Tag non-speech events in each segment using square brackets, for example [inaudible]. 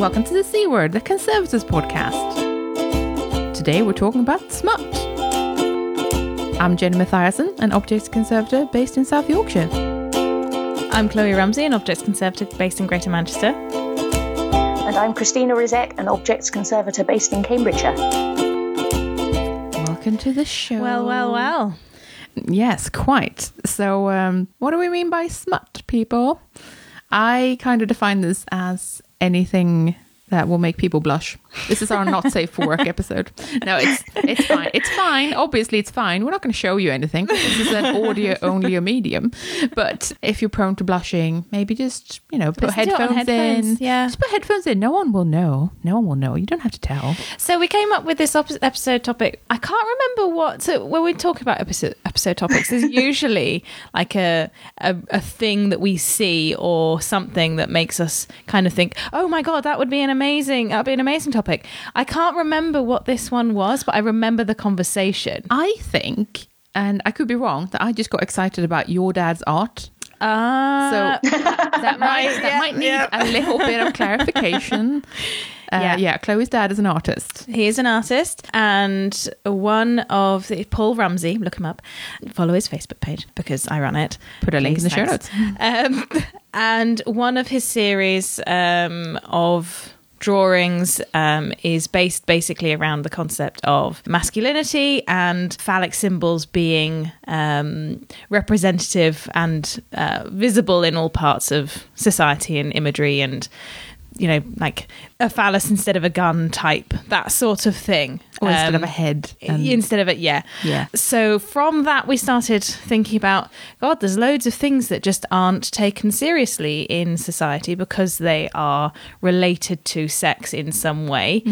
Welcome to the C Word, the Conservators podcast. Today we're talking about smut. I'm Jenny Mathiasen, an objects conservator based in South Yorkshire. I'm Chloe Rumsey, an objects conservator based in Greater Manchester. And I'm Christina Rizek, an objects conservator based in Cambridgeshire. Welcome to the show. Well, well, well. Yes, quite. So, um, what do we mean by smut, people? I kind of define this as anything that will make people blush. This is our not [laughs] safe for work episode. No, it's it's fine. It's fine. Obviously, it's fine. We're not going to show you anything. This is an audio only medium. But if you're prone to blushing, maybe just you know put Listen to it on headphones, in. yeah. just put headphones in. No one will know. No one will know. You don't have to tell. So we came up with this op- episode topic. I can't remember what. So when we talk about episode episode topics, there's [laughs] usually like a, a a thing that we see or something that makes us kind of think, "Oh my god, that would be an amazing. That would be an amazing topic." I can't remember what this one was, but I remember the conversation. I think, and I could be wrong, that I just got excited about your dad's art. Ah, So that [laughs] might that yeah, might need yeah. a little bit of clarification. [laughs] Uh, Yeah. yeah, Chloe's dad is an artist. He is an artist, and one of the Paul Rumsey. Look him up. Follow his Facebook page because I run it. Put a link in the show notes. [laughs] Um, and one of his series um, of drawings um, is based basically around the concept of masculinity and phallic symbols being um, representative and uh, visible in all parts of society and imagery and you know like a phallus instead of a gun type that sort of thing Or instead of Um, a head. and- instead of it yeah Yeah. so from that we started thinking about god there's loads of things that just aren't taken seriously in society because they are related to sex in some way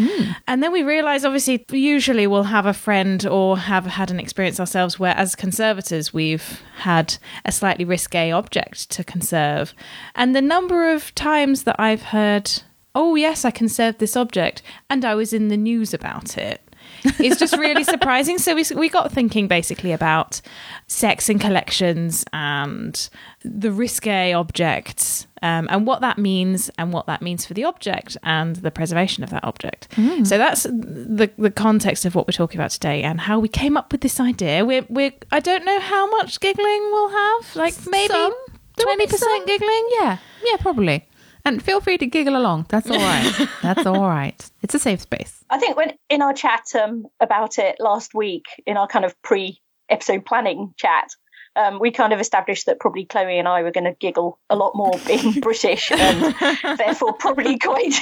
and then we realized obviously usually we'll have a friend or have had an experience ourselves where as conservators we've had a slightly risque object to conserve and the number of times that i've heard oh yes i conserved this object and i was in the news about it it's just really [laughs] surprising. So we we got thinking basically about sex in collections and the risque objects um, and what that means and what that means for the object and the preservation of that object. So that's the the context of what we're talking about today and how we came up with this idea. We're we I don't know how much giggling we'll have. Like maybe Some. There will be twenty percent giggling. yeah, yeah, probably. And feel free to giggle along. That's all right. [laughs] That's all right. It's a safe space. I think when in our chat um, about it last week, in our kind of pre episode planning chat, um, we kind of established that probably Chloe and I were going to giggle a lot more being [laughs] British and therefore probably quite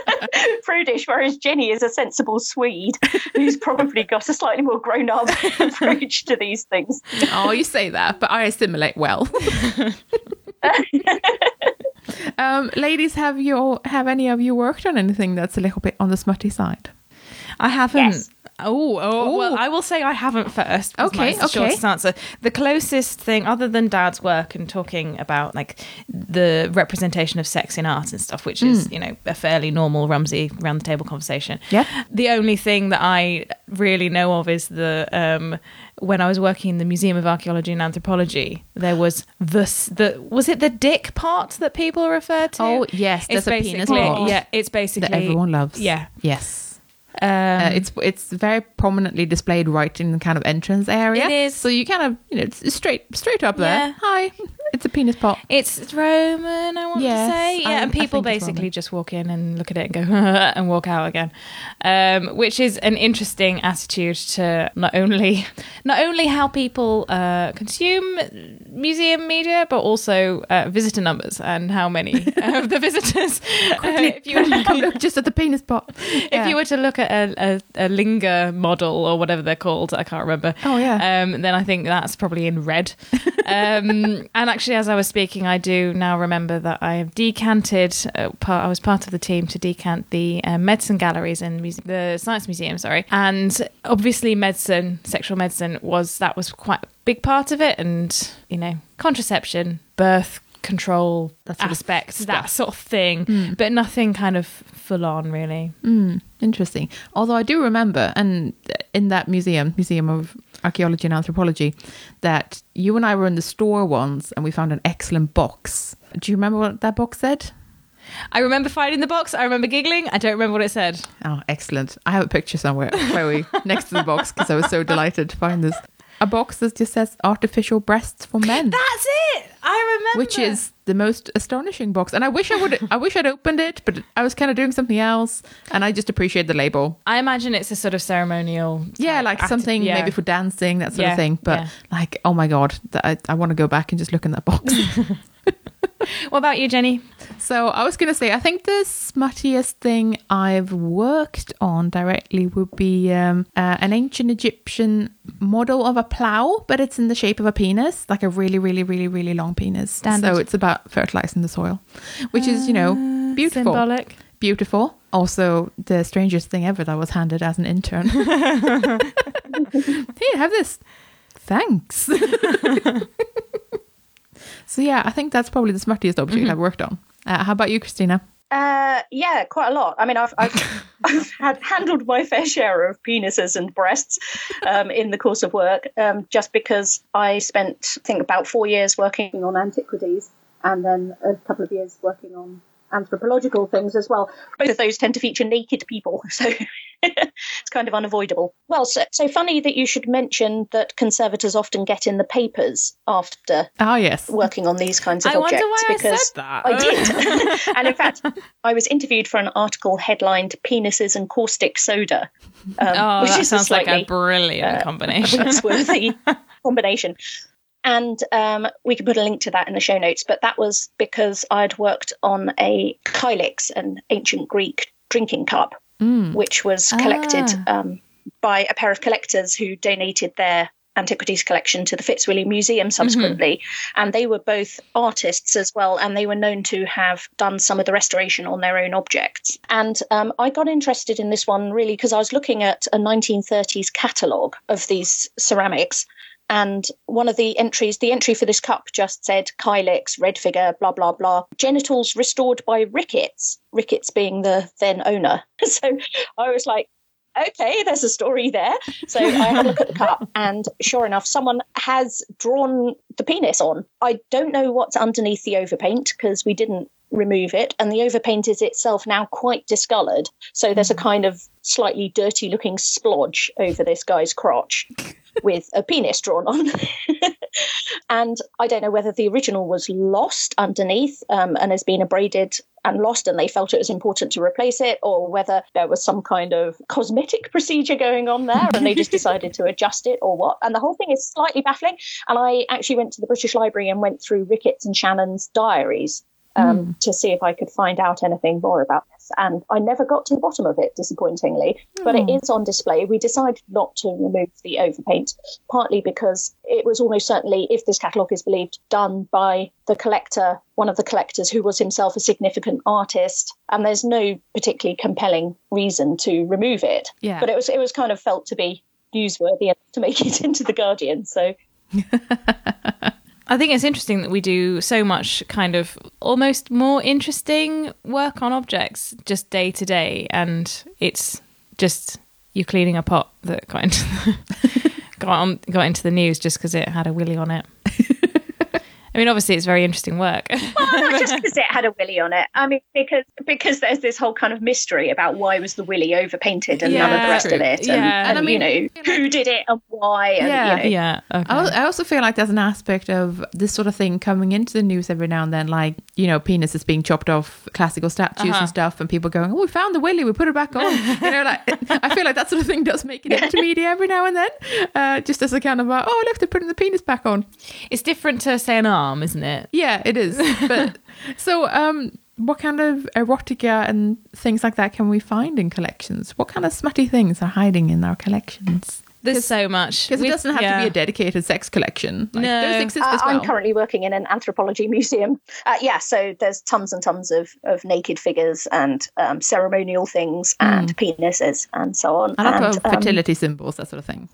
[laughs] prudish, whereas Jenny is a sensible Swede who's probably got a slightly more grown up approach to these things. Oh, you say that, but I assimilate well. Um, ladies, have you have any of you worked on anything that's a little bit on the smutty side? I haven't. Yes. Oh, oh, Ooh. well, I will say I haven't first. Okay, okay. Shortest answer. The closest thing, other than Dad's work and talking about like the representation of sex in art and stuff, which is you know a fairly normal Rumsey round the table conversation. Yeah. The only thing that I really know of is the um, when I was working in the Museum of Archaeology and Anthropology, there was the the was it the dick part that people refer to? Oh, yes, it's there's a penis pot. yeah, it's basically That everyone loves. Yeah. Yes. Um, Uh, it's it's very prominently displayed right in the kind of entrance area. It is. So you kind of you know it's straight straight up there. Yeah. Hi, it's a penis pot. It's Roman, I want Yes, to say. I- Yeah, and people basically just walk in and look at it and go [laughs] and walk out again, um, which is an interesting attitude to not only [laughs] not only how people uh, consume museum media, but also uh, visitor numbers and how many [laughs] of the visitors. uh, if you were to look just at the penis pot. if you were to look at a, a, a Linger model or whatever they're called, I can't remember. Oh, yeah. Um, then I think that's probably in red. [laughs] um, and actually, as I was speaking, I do now remember that I have decanted. Uh, part, I was part of the team to decant the uh, medicine galleries in muse- the science museum. Sorry, and obviously, medicine, sexual medicine was that was quite a big part of it, and you know, contraception, birth control That sort of aspects, that sort of thing, but nothing kind of full on really. Mm, interesting. Although I do remember, and in that museum, Museum of Archaeology and Anthropology, that you and I were in the store once and we found an excellent box. Do you remember what that box said? I remember finding the box. I remember giggling. I don't remember what it said. Oh, excellent. I have a picture somewhere, Chloe, [laughs] next to the box because I was so delighted to find this. A box that just says artificial breasts for men. That's it. I remember. which is the most astonishing box. And I wish I would I wish I'd opened it, but I was kind of doing something else and I just appreciate the label. I imagine it's a sort of ceremonial. Yeah, like acti- something yeah. maybe for dancing, that sort Yeah, of thing. But yeah. like, oh my god, that I, I want to go back and just look in that box. [laughs] What about you, Jenny? so I was gonna say, I think the smuttiest thing I've worked on directly would be um, uh, an ancient Egyptian model of a plow, but it's in the shape of a penis, like a really, really, really, really long penis. Standard. So it's about fertilizing the soil, which is you know beautiful. Symbolic. beautiful. Also, the strangest thing ever that was handed as an intern. [laughs] [laughs] Here, have this. Thanks. [laughs] so yeah, I think that's probably the smuttiest object I've worked on. Uh, how about you, Christina? Uh, yeah, quite a lot. I mean, I've, I've, [laughs] I've had handled my fair share of penises and breasts um, in the course of work, um, just because I spent, I think, about four years working on antiquities and then a couple of years working on anthropological things as well. Both of those tend to feature naked people, [laughs] so it's kind of unavoidable. Well, so, so funny that you should mention that conservators often get in the papers after Ah, yes. working on these kinds of objects. I wonder objects why I said that. I did. [laughs] [laughs] and in fact, I was interviewed for an article headlined Penises and Caustic Soda, um, Oh, which that is sounds a like a brilliant combination. worthy combination. And um, we can put a link to that in the show notes. But that was because I'd worked on a Kylix, an ancient Greek drinking cup, which was collected um, by a pair of collectors who donated their antiquities collection to the Fitzwilliam Museum subsequently. And they were both artists as well, and they were known to have done some of the restoration on their own objects. And um, I got interested in this one really because I was looking at a 1930s catalogue of these ceramics. And one of the entries, the entry for this cup just said Kylix, red figure, blah, blah, blah. Genitals restored by Ricketts, Ricketts being the then owner. [laughs] So I was like, okay, there's a story there. So I had a look at the cup, [laughs] and sure enough, someone has drawn the penis on. I don't know what's underneath the overpaint because we didn't remove it, and the overpaint is itself now quite discoloured. So there's a kind of slightly dirty looking splodge over this guy's crotch [laughs] with a penis drawn on. [laughs] and I don't know whether the original was lost underneath um, and has been abraded and lost, and they felt it was important to replace it, or whether there was some kind of cosmetic procedure going on there and they just [laughs] decided to adjust it, or what. And the whole thing is slightly baffling. And I actually went to the British Library and went through Ricketts and Shannon's diaries um, to see if I could find out anything more about this. And I never got to the bottom of it, disappointingly. But it is on display. We decided not to remove the overpaint, partly because it was almost certainly, if this catalogue is believed, done by the collector, one of the collectors who was himself a significant artist. And there's no particularly compelling reason to remove it. Yeah. But it was it was kind of felt to be newsworthy to make it [laughs] into the Guardian. So [laughs] I think it's interesting that we do so much kind of almost more interesting work on objects just day to day, and it's just you cleaning a pot that got into the, [laughs] got on got into the news just because it had a willy on it. [laughs] I mean, obviously, it's very interesting work. Well, not just [laughs] because it had a willy on it. I mean, because because there's this whole kind of mystery about why was the willy overpainted and none of the rest of it, and, Yeah. and, And I mean, you know who did it and why, and Yeah. you know, yeah, okay. I also feel like there's an aspect of this sort of thing coming into the news every now and then, like, you know, penises being chopped off classical statues Uh-huh. and stuff, and people going, oh, we found the willy, we put it back on. you know, like, [laughs] I feel like that sort of thing does make it into media every now and then, uh, just as a kind of, like, oh, look, they're putting the penis back on. It's different to say an arm, isn't it? Yeah, it is. But [laughs] so, um, what kind of erotica and things like that can we find in collections? What kind of smutty things are hiding in our collections? There's so much Because it doesn't have yeah. to be a dedicated sex collection. Like, No. those exist Uh, as well. I'm currently working in an anthropology [laughs] museum. Uh, yeah, so there's tons and tons of, of naked figures and um, ceremonial things and penises and so on. I like and, um, fertility symbols, that sort of thing.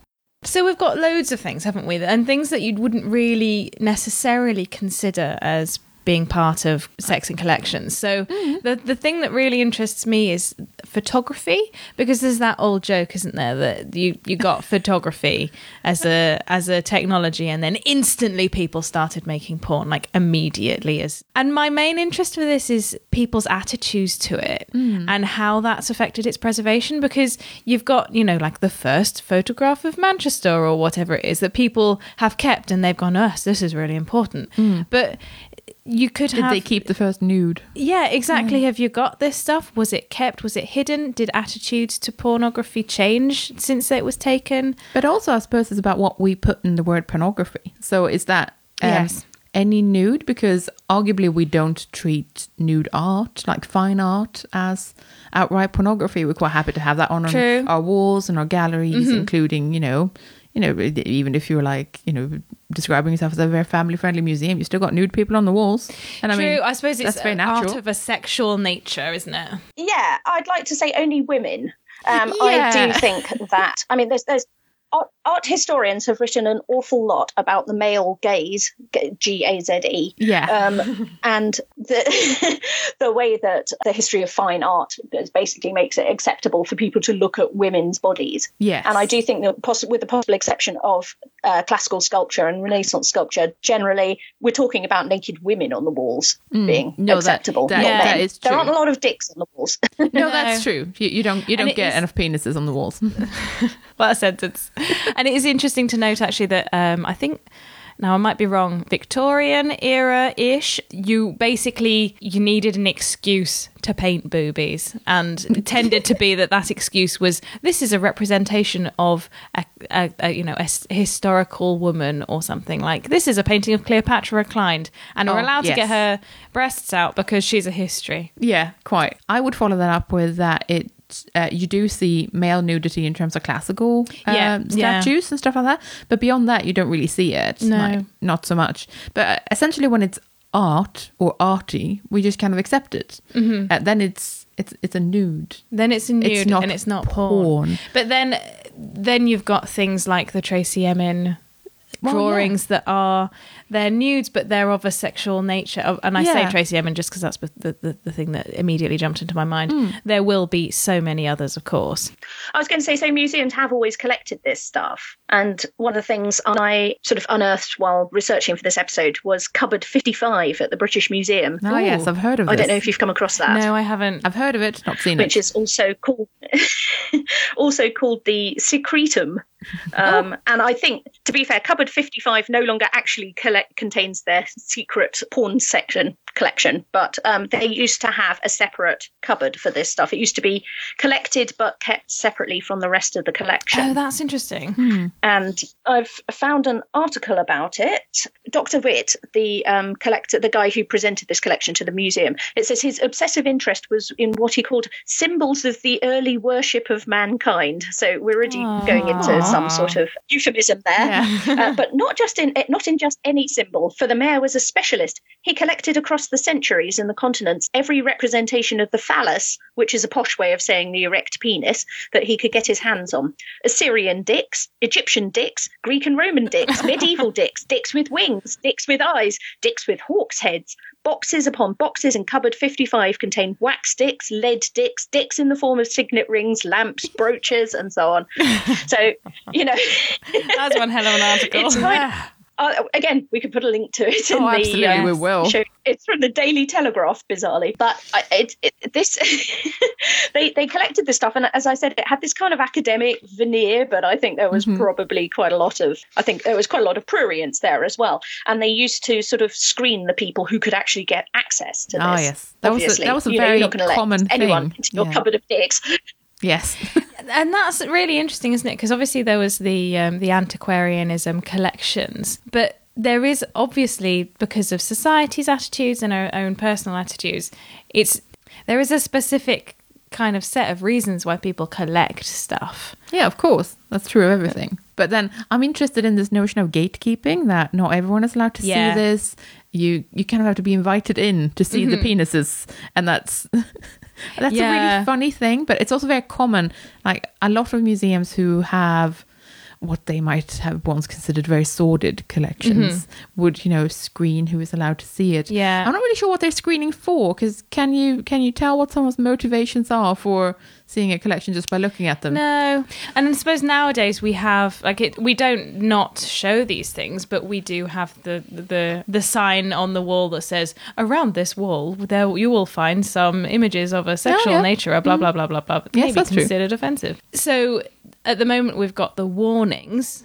So we've got loads of things, haven't we? And things that you wouldn't really necessarily consider as being part of sex and collections. So mm. the the thing that really interests me is photography because there's that old joke, isn't there, that you you got [laughs] photography as a as a technology and then instantly people started making porn like immediately as and my main interest for this is people's attitudes to it mm. and how that's affected its preservation because you've got, you know, like the first photograph of Manchester or whatever it is that people have kept and they've gone, "Us, this is really important." Mm. But you could Did have they keep the first nude? yeah, exactly. Have you got this stuff? Was it kept? Was it hidden? Did attitudes to pornography change since it was taken? But also, I suppose it's about what we put in the word pornography. So is that um, Yes. any nude? Because arguably we don't treat nude art, like fine art, as outright pornography. We're quite happy to have that on our- walls and our galleries, including you know, you know, even if you're like you know describing yourself as a very family friendly museum, you still got nude people on the walls. And I True. mean, I suppose it's that's very a- natural. art of a sexual nature, isn't it? Yeah, I'd like to say only women. Um, I do think that. I mean, there's there's art, historians have written an awful lot about the male gaze, G A Z E. yeah, Um, [laughs] and the [laughs] the way that the history of fine art basically makes it acceptable for people to look at women's bodies. yes, And I do think that, poss- with the possible exception of uh, classical sculpture and Renaissance sculpture, generally we're talking about naked women on the walls being Mm. No, that- acceptable. that- that men. is There aren't a lot of dicks on the walls. No, that's [laughs] true. You, you don't you don't get is- enough penises on the walls. What a sentence. [laughs] and it is interesting to note actually that um, I think now I might be wrong, Victorian era ish, you basically you needed an excuse to paint boobies and it tended to be that that excuse was this is a representation of a, a, a you know a historical woman or something like this is a painting of Cleopatra reclined and we're Oh, allowed to get her breasts out because she's a history. Yeah, quite. I would follow that up with that it uh, you do see male nudity in terms of classical Yeah, um, yeah. statues and stuff like that, but beyond that, you don't really see it. No. like, not so much. But uh, essentially, when it's art or arty, we just kind of accept it. Mm-hmm. Uh, then it's it's it's a nude. Then it's a nude It's and it's not porn. porn. But then then you've got things like the Tracey Emin Well, drawings that are they're nudes but they're of a sexual nature and i say tracey emin just because that's the, the, the thing that immediately jumped into my mind Hmm. there will be so many others of course I was going to say, so museums have always collected this stuff. And one of the things I sort of unearthed while researching for this episode was Cupboard 55 at the British Museum. Oh yes, I've heard of. It. I don't know if you've come across that. no i haven't I've heard of it, not seen it. which is also called [laughs] also called the secretum um, and i think to be fair cupboard 55 no longer actually collect contains their secret porn section collection but um, they used to have a separate cupboard for this stuff it used to be collected but kept separately from the rest of the collection oh that's interesting Hmm. and I've found an article about it. Dr. Witt, the um, collector, the guy who presented this collection to the museum, it says his obsessive interest was in what he called symbols of the early worship of mankind. So we're already going into some sort of euphemism there, uh, but not just in not in just any symbol. For the mayor was a specialist. He collected across the centuries and the continents every representation of the phallus, which is a posh way of saying the erect penis, that he could get his hands on. Assyrian dicks, Egyptian dicks, Greek and Roman dicks, [laughs] medieval dicks, dicks with wings, dicks with eyes, dicks with hawks' heads. Boxes upon boxes and cupboard 55 contain wax dicks, lead dicks, dicks in the form of signet rings, lamps, brooches, and so on. [laughs] So, you know, that's one hell of an [laughs] article It's kind of- uh, again, we could put a link to it in Oh, the absolutely, um, we will. show. It's from the Daily Telegraph, bizarrely, but it, it, this [laughs] they they collected this stuff, and as I said, it had this kind of academic veneer, but I think there was Mm-hmm. probably quite a lot of I think there was quite a lot of prurience there as well, and they used to sort of screen the people who could actually get access to this. Ah, yes. That was a- obviously. that was a You know, very let common anyone thing. into your Yeah. cupboard of dicks. [laughs] Yes. [laughs] and that's really interesting, isn't it? Because obviously there was the um, the antiquarianism collections, but there is obviously because of society's attitudes and our own personal attitudes, it's there is a specific kind of set of reasons why people collect stuff. Yeah, of course. That's true of everything. But then I'm interested in this notion of gatekeeping that not everyone is allowed to Yeah. see this. You you kind of have to be invited in to see the penises and that's [laughs] that's a really funny thing, but it's also very common. Like a lot of museums who have what they might have once considered very sordid collections mm-hmm. would, you know, screen who is allowed to see it. Yeah. I'm not really sure what they're screening for because can you can you tell what someone's motivations are for seeing a collection just by looking at them? No, and I suppose nowadays we have like it. We don't not show these things, but we do have the the the sign on the wall that says around this wall there you will find some images of a sexual oh, yeah. nature, or blah mm-hmm. blah blah blah blah. Yes, Maybe that's true. considered offensive. So at the moment we've got the warnings.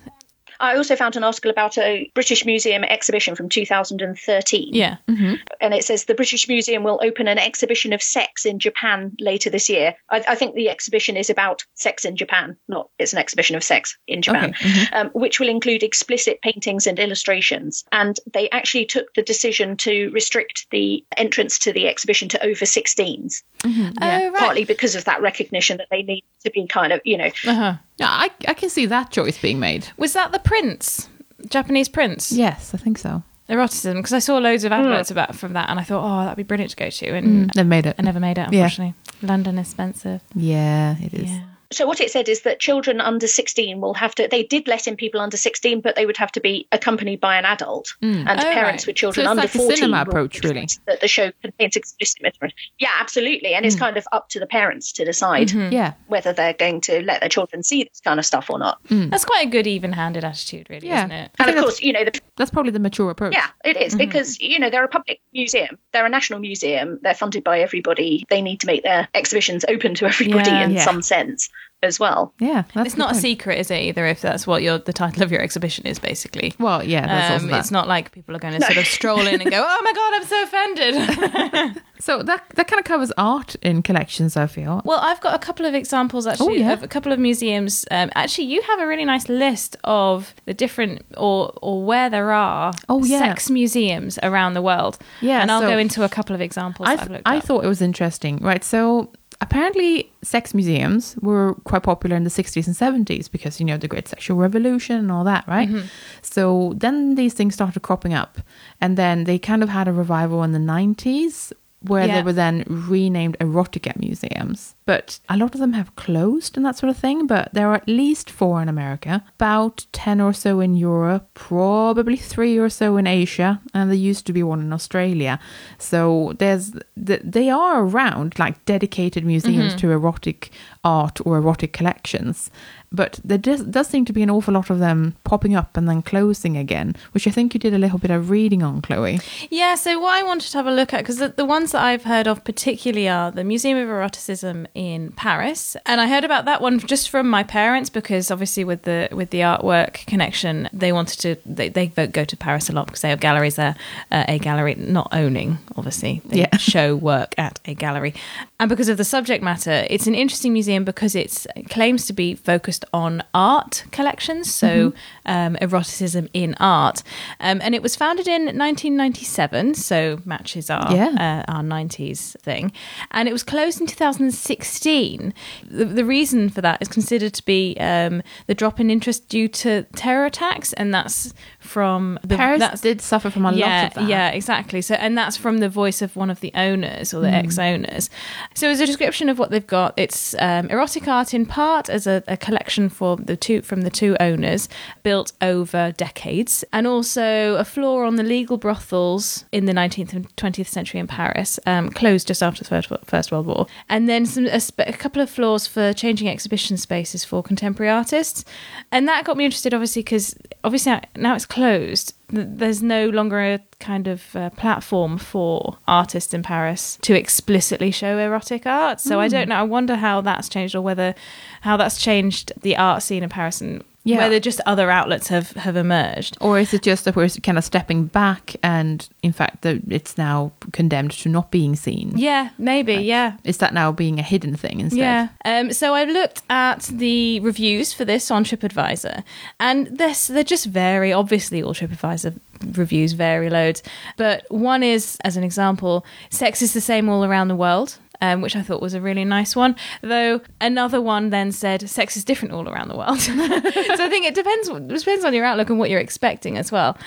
I also found an article about a British Museum exhibition from 2013. Yeah. and it says the British Museum will open an exhibition of sex in Japan later this year. I, I think the exhibition is about sex in Japan, not it's an exhibition of sex in Japan, Okay, um, which will include explicit paintings and illustrations. And they actually took the decision to restrict the entrance to the exhibition to over 16s, Oh right. partly because of that recognition that they need to be kind of, you know, Uh-huh. Yeah, I, I can see that choice being made. Was that the prints? Japanese prints? Yes, I think so. Eroticism? Because I saw loads of adverts mm. about from that, and I thought, oh, that'd be brilliant to go to, and mm, They've made it. I never made it. Yeah. Unfortunately, London is expensive. Yeah, it is. Yeah. So what it said is that children under 16 will have to they did let in people under 16 but they would have to be accompanied by an adult hmm. and Oh, parents right. with children So it's under like a 14 cinema will approach, really. that the show contains explicit material yeah absolutely and it's hmm. kind of up to the parents to decide mm-hmm. Yeah. whether they're going to let their children see this kind of stuff or not hmm. That's quite a good even-handed attitude, really, Yeah. isn't it? And of course you know the That's probably the mature approach. yeah, it is mm-hmm. because you know they're a public museum. They're a national museum. They're funded by everybody. They need to make their exhibitions open to everybody Yeah. in Yeah. some sense as well. Yeah. That's It's the not a secret, is it? Either if that's what your the title of your exhibition is, basically. Well, yeah, that's also Um, that. it's not like people are going to sort of stroll in and go, "Oh my god, I'm so offended." [laughs] So that that kind of covers art in collections, I feel. well, I've got a couple of examples actually Oh, yeah. of a couple of museums. Um, actually, you have a really nice list of the different or or where there are Oh, yeah. sex museums around the world. Yeah, and I'll so- go into a couple of examples. I, I've th- looked I up. thought it was interesting. Right. So apparently, sex museums were quite popular in the 60s and 70s because, you know, the Great Sexual Revolution and all that, right? Mm-hmm. So then these things started cropping up. And then they kind of had a revival in the 90s where Yeah. they were then renamed erotica museums. But a lot of them have closed and that sort of thing. But there are at least four in America, about 10 or so in Europe, probably three or so in Asia, and there used to be one in Australia. So there's they are around like dedicated museums mm-hmm. to erotic art or erotic collections. But there does, does seem to be an awful lot of them popping up and then closing again, which I think you did a little bit of reading on, Chloe. Yeah, so what I wanted to have a look at, because the, the ones that I've heard of particularly are the Museum of Eroticism in Paris, and I heard about that one just from my parents because obviously with the with the artwork connection, they wanted to they, they go to Paris a lot because they have galleries there, uh, a gallery not owning obviously they Yeah. [laughs] show work at a gallery, and because of the subject matter, it's an interesting museum because it's it claims to be focused on art collections, so um, eroticism in art, um, and it was founded in 1997, so matches our Yeah. uh, our 90s thing, and it was closed in 2016. The, the reason for that is considered to be um, the drop in interest due to terror attacks, and that's from the Paris did suffer from a yeah, lot of that. Yeah, exactly. So, and that's from the voice of one of the owners or the Hmm. ex-owners. So, as a description of what they've got, it's um, erotic art in part as a, a collection for the two from the two owners, built over decades, and also a floor on the legal brothels in the 19th and 20th century in Paris, um, closed just after the First, World War, and then some a, a couple of floors for changing exhibition spaces for contemporary artists, and that got me interested, obviously, because obviously now it's closed there's no longer a kind of uh, platform for artists in Paris to explicitly show erotic art. So I don't know. I wonder how that's changed, or whether how that's changed the art scene in Paris, and Yeah. whether just other outlets have have emerged. Or is it just that we're kind of stepping back and, in fact, that it's now condemned to not being seen? Yeah, maybe. Yeah. Is that now being a hidden thing instead? Yeah. Um, so I looked at the reviews for this on TripAdvisor, and this they just vary. Obviously, all TripAdvisor reviews vary loads, but one is, as an example, sex is the same all around the world. Um, which I thought was a really nice one. Though another one then said sex is different all around the world. [laughs] so I think it depends. It depends on your outlook and what you're expecting as well.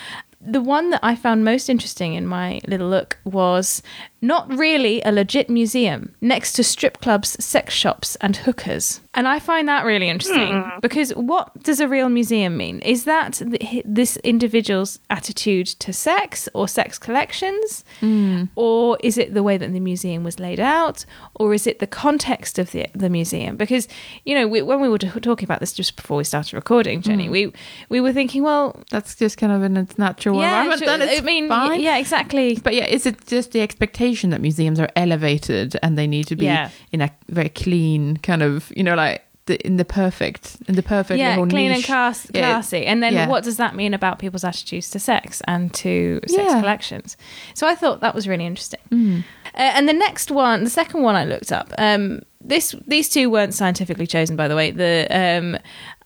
The one that I found most interesting in my little look was not really a legit museum next to strip clubs, sex shops, and hookers. And I find that really interesting hmm. because what does a real museum mean? Is that th- this individual's attitude to sex or sex collections? Hmm. Or is it the way that the museum was laid out? Or is it the context of the, the museum? Because, you know, we, when we were t- talking about this just before we started recording, Jenny, hmm. we, we were thinking, well, That's just kind of in its natural environment. sure, Then it's I mean, fine. yeah, exactly. But yeah, is it just the expectation that museums are elevated and they need to be Yeah. in a very clean kind of, you know, like the, in the perfect, in the perfect yeah, clean and niche. Yeah. classy. And then Yeah. what does that mean about people's attitudes to sex and to sex Yeah. collections? So I thought that was really interesting. Mm. Uh, and the next one, the second one I looked up. Um, this these two weren't scientifically chosen, by the way. The um,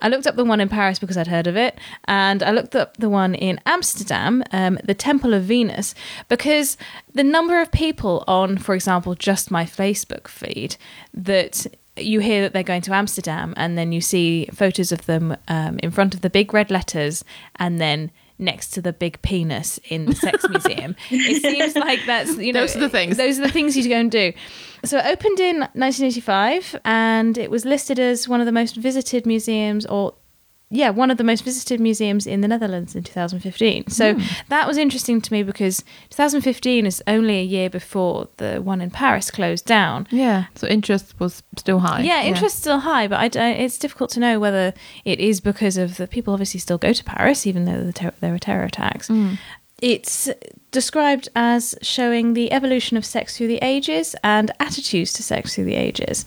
I looked up the one in Paris because I'd heard of it, and I looked up the one in Amsterdam, um, the Temple of Venus, because the number of people on, for example, just my Facebook feed that you hear that they're going to Amsterdam, and then you see photos of them um, in front of the big red letters, and then next to the big penis in the sex museum. It seems [laughs] like that's you know Those are the things. Those are the things you go and do. So it opened in 1985, and it was listed as one of the most visited museums, or yeah, one of the most visited museums in the Netherlands in 2015. So Hmm. that was interesting to me because 2015 is only a year before the one in Paris closed down. Yeah. So interest was still high. Yeah, interest's still high, but I don't, it's difficult to know whether it is because of the people obviously still go to Paris, even though the ter- there were terror attacks. It's described as showing the evolution of sex through the ages and attitudes to sex through the ages.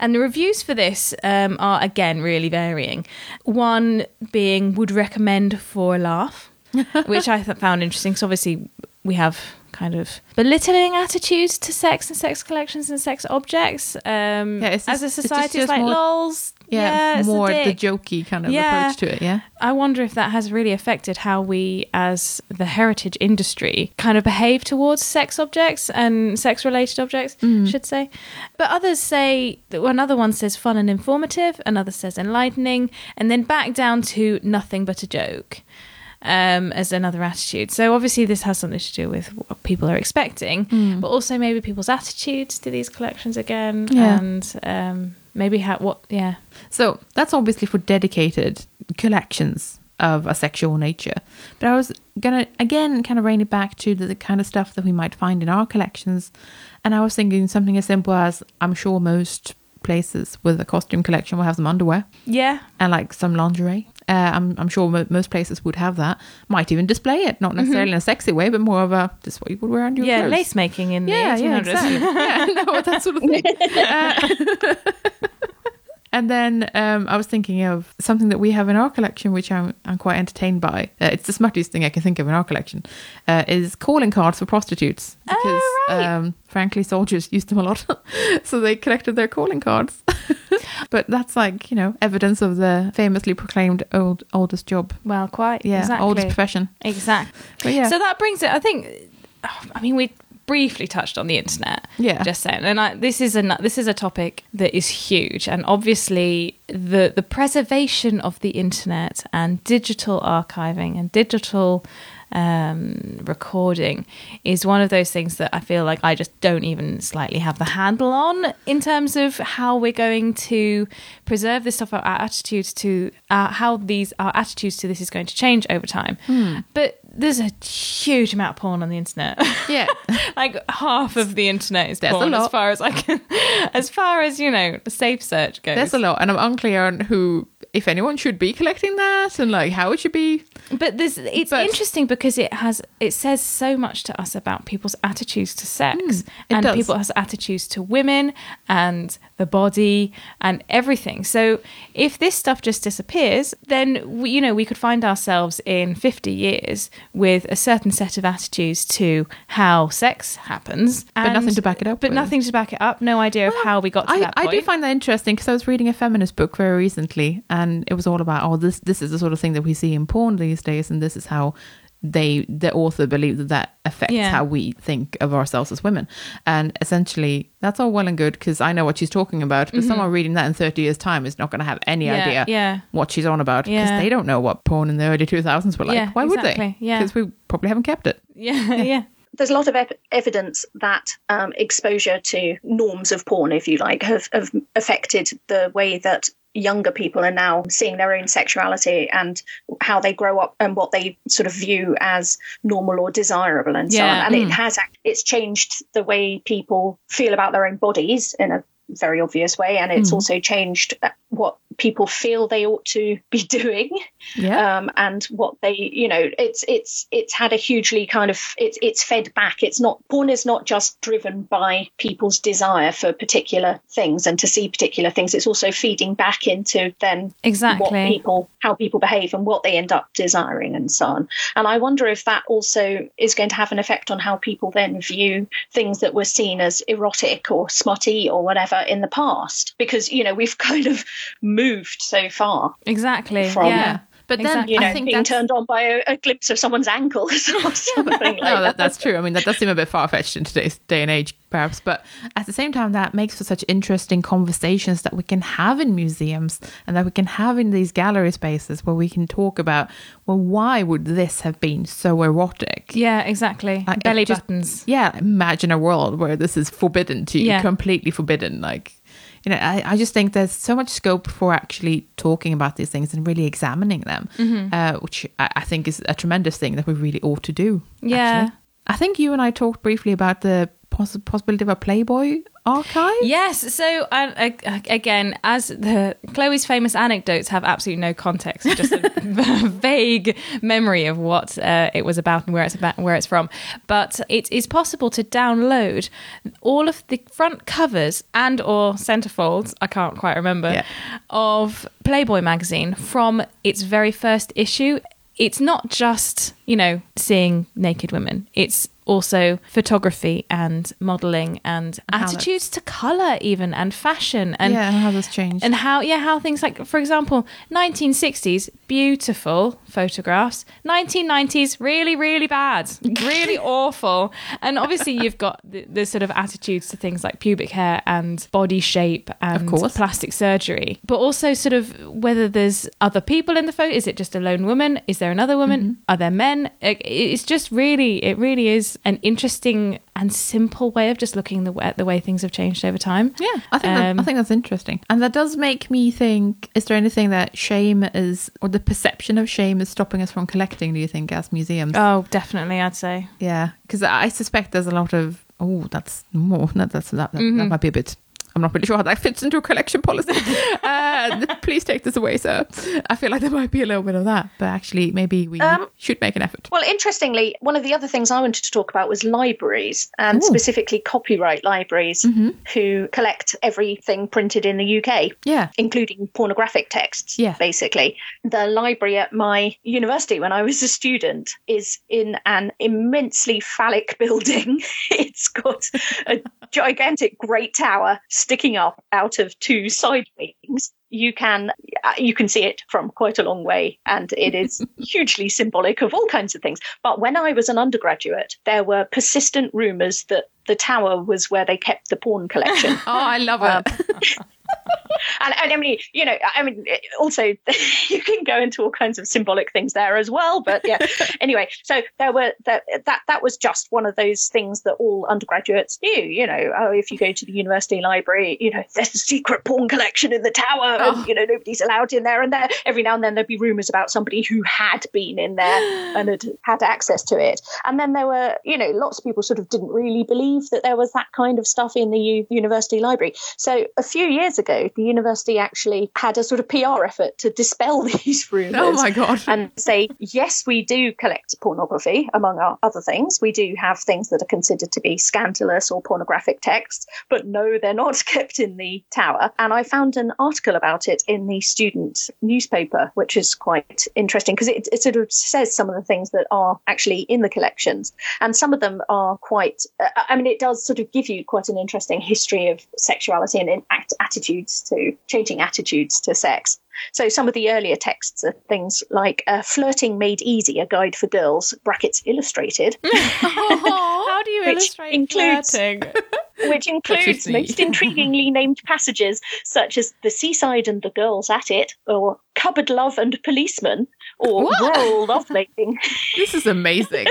And the reviews for this um, are again really varying. One being would recommend for a laugh, [laughs] which I th- found interesting because obviously we have kind of belittling attitudes to sex and sex collections and sex objects. Um, Yeah, it's as just- a it's just- society, it's, just like more- lols. Yeah. it's more the jokey kind of Yeah. approach to it. Yeah. I wonder if that has really affected how we, as the heritage industry, kind of behave towards sex objects and sex related objects, should say. But others say that another one says fun and informative, another says enlightening, and then back down to nothing but a joke. Um, as another attitude. So obviously this has something to do with what people are expecting, but also maybe people's attitudes to these collections again, Yeah. and um, maybe how what yeah So that's obviously for dedicated collections of a sexual nature. But I was gonna again kind of rein it back to the, the kind of stuff that we might find in our collections, and I was thinking something as simple as I'm sure most places with a costume collection will have some underwear yeah and like some lingerie. Uh, I'm, I'm sure mo- most places would have that. Might even display it, not necessarily in a sexy way, but more of a this is what you would wear under your yeah clothes. lace making in Yeah, the yeah, exactly. [laughs] yeah, no, that sort of thing. Uh, [laughs] and then um, I was thinking of something that we have in our collection, which I'm, I'm quite entertained by. Uh, it's the smuttiest thing I can think of in our collection. Uh, is calling cards for prostitutes because, Oh, right. um, frankly, soldiers [laughs] used them a lot, so they collected their calling cards. But that's like you know evidence of the famously proclaimed old oldest job. Well, quite. Yeah, exactly. oldest profession. Exactly. But yeah, So that brings it. I think. I mean, we briefly touched on the internet. Yeah. Just saying, and I, this is a this is a topic that is huge, and obviously the the preservation of the internet and digital archiving and digital um, recording is one of those things that I feel like I just don't even slightly have the handle on in terms of how we're going to preserve this stuff, our attitudes to uh, how these our attitudes to this is going to change over time. But there's a huge amount of porn on the internet. [laughs] yeah. like half of the internet is There's a porn, as lot. far as I can, as far as you know, the safe search goes. There's a lot, and I'm unclear on who, if anyone, should be collecting that, and like how it should be. But this it's But- interesting because it has it says so much to us about people's attitudes to sex Hmm, it and does. people's attitudes to women and the body and everything. So if this stuff just disappears, then we, you know we could find ourselves in 50 years with a certain set of attitudes to how sex happens, But nothing to back it up But with. nothing to back it up. No idea of how we got to I, that Point. I do find that interesting because I was reading a feminist book very recently, and it was all about oh this this is the sort of thing that we see in porn these days, and this is how they the author believed that that affects Yeah. how we think of ourselves as women and essentially that's all well and good because i know what she's talking about but someone reading that in 30 years time is not going to have any Mm-hmm. Yeah, idea yeah. what she's on about because Yeah. they don't know what porn in the early 2000s were like Yeah, why would they exactly, yeah. because we probably haven't kept it [laughs] Yeah, yeah. [laughs] there's a lot of ev- evidence that um, exposure to norms of porn, if you like, have, have affected the way that younger people are now seeing their own sexuality and how they grow up and what they sort of view as normal or desirable and so on. And it mm. has it's changed the way people feel about their own bodies in a very obvious way, and it's mm. also changed what people feel they ought to be [laughs] doing. Yeah. Um, and what they you know it's it's it's had a hugely kind of it's it's fed back. It's not porn is not just driven by people's desire for particular things and to see particular things. It's also feeding back into then what Exactly. people how people behave and what they end up desiring and so on. And i wonder if that also is going to have an effect on how people then view things that were seen as erotic or smutty or whatever in the past. Because you know we've [laughs] kind of moved so far Exactly. From- yeah. but then Exactly. you know, i think being that's turned on by a, a glimpse of someone's ankle [laughs] or something [laughs] like no, that, that. that's true. I mean, that does seem a bit far fetched in today's day and age, perhaps. But at the same time, that makes for such interesting conversations that we can have in museums and that we can have in these gallery spaces where we can talk about, well, why would this have been so erotic? Yeah, exactly. Like, Belly just- buttons. Yeah, imagine a world where this is forbidden to you, Yeah. completely forbidden. Like, you know, I, I just think there's so much scope for actually talking about these things and really examining them, Mm-hmm. uh, which I, I think is a tremendous thing that we really ought to do. Yeah. actually. I think you and I talked briefly about the poss- possibility of a Playboy archive. Yes. So uh, uh, again, as the Chloe's famous anecdotes have absolutely no context, just a [laughs] vague memory of what uh, it was about and where it's about, and where it's from. But it is possible to download all of the front covers and or centerfolds. I can't quite remember Yeah. of Playboy magazine from its very first issue. It's not just you know seeing naked women. It's also photography and modeling and how attitudes to color even and fashion and yeah, and how this changed. and how yeah how things like for example 1960s beautiful photographs 1990s really really bad really [laughs] awful and obviously you've got the, the sort of attitudes to things like pubic hair and body shape and of course. plastic surgery but also sort of whether there's other people in the photo is it just a lone woman is there another woman Mm-hmm. are there men It- it's just really it really is an interesting and simple way of just looking the way, at the way things have changed over time Yeah, I think that, Um, I think that's interesting, and that does make me think: Is there anything that shame is, or the perception of shame is stopping us from collecting? Do you think, as museums? Oh, definitely, I'd say. yeah, because I suspect there's a lot of oh, that's more that that's that, that, Mm-hmm. that might be a bit. I'm not really sure how that fits into a collection policy. [laughs] uh, please take this away, sir. I feel like there might be a little bit of that, but actually, maybe we Um, should make an effort. Well, interestingly, one of the other things I wanted to talk about was libraries, and specifically copyright libraries who collect everything printed in the UK. Yeah. Including pornographic texts, Yeah. basically. The library at my university when I was a student is in an immensely phallic [laughs] building. it's got a gigantic great tower sticking up out of two side wings. You can uh, you can see it from quite a long way, and it is [laughs] hugely symbolic of all kinds of things. But when I was an undergraduate, there were persistent rumours that the tower was where they kept the porn collection. [laughs] Oh, I love it. [laughs] [laughs] and, and I mean, you know, I mean, eh, also [laughs] you can go into all kinds of symbolic things there as well. But yeah, [laughs] anyway, so there were that that that was just one of those things that all undergraduates knew. You know, oh, if you go to the university library, you know, there's a secret porn collection in the tower, and oh. you know nobody's allowed in there. And there, every now and then there'd be rumours about somebody who had been in there [gasps] and had had access to it. And then there were, you know, lots of people sort of didn't really believe that there was that kind of stuff in the u- university library. So a few years ago, the university actually had a sort of PR effort to dispel [laughs] these rumours. Oh my god. And say, yes, we do collect pornography, among our other things. We do have things that are considered to be scandalous or pornographic texts, but no, they're not [laughs] kept in the tower. And I found an article about it in the student newspaper, which is quite interesting because it, it sort of says some of the things that are actually in the collections. And some of them are quite, uh, I mean, it does sort of give you quite an interesting history of sexuality and in act- attitudes to changing attitudes to sex. So some of the earlier texts are things like uh, "Flirting Made Easy: A Guide for Girls" (brackets illustrated), [laughs] [laughs] How do you illustrate includes- flirting? [laughs] which includes most intriguingly named passages such as "The Seaside and the Girls at It," or "Cupboard Love and Policeman," or What? "Rural Lovemaking." This is amazing.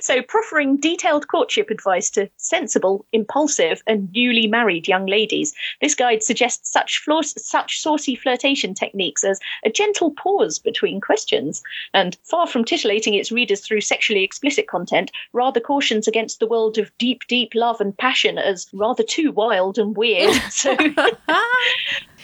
So, proffering detailed courtship advice to sensible, impulsive, and newly married young ladies, this guide suggests such, flaw- such saucy flirtation techniques as a gentle pause between questions, and far from titillating its readers through sexually explicit content, rather cautions against the world of deep, deep love and passion as rather too wild and weird. [laughs] So,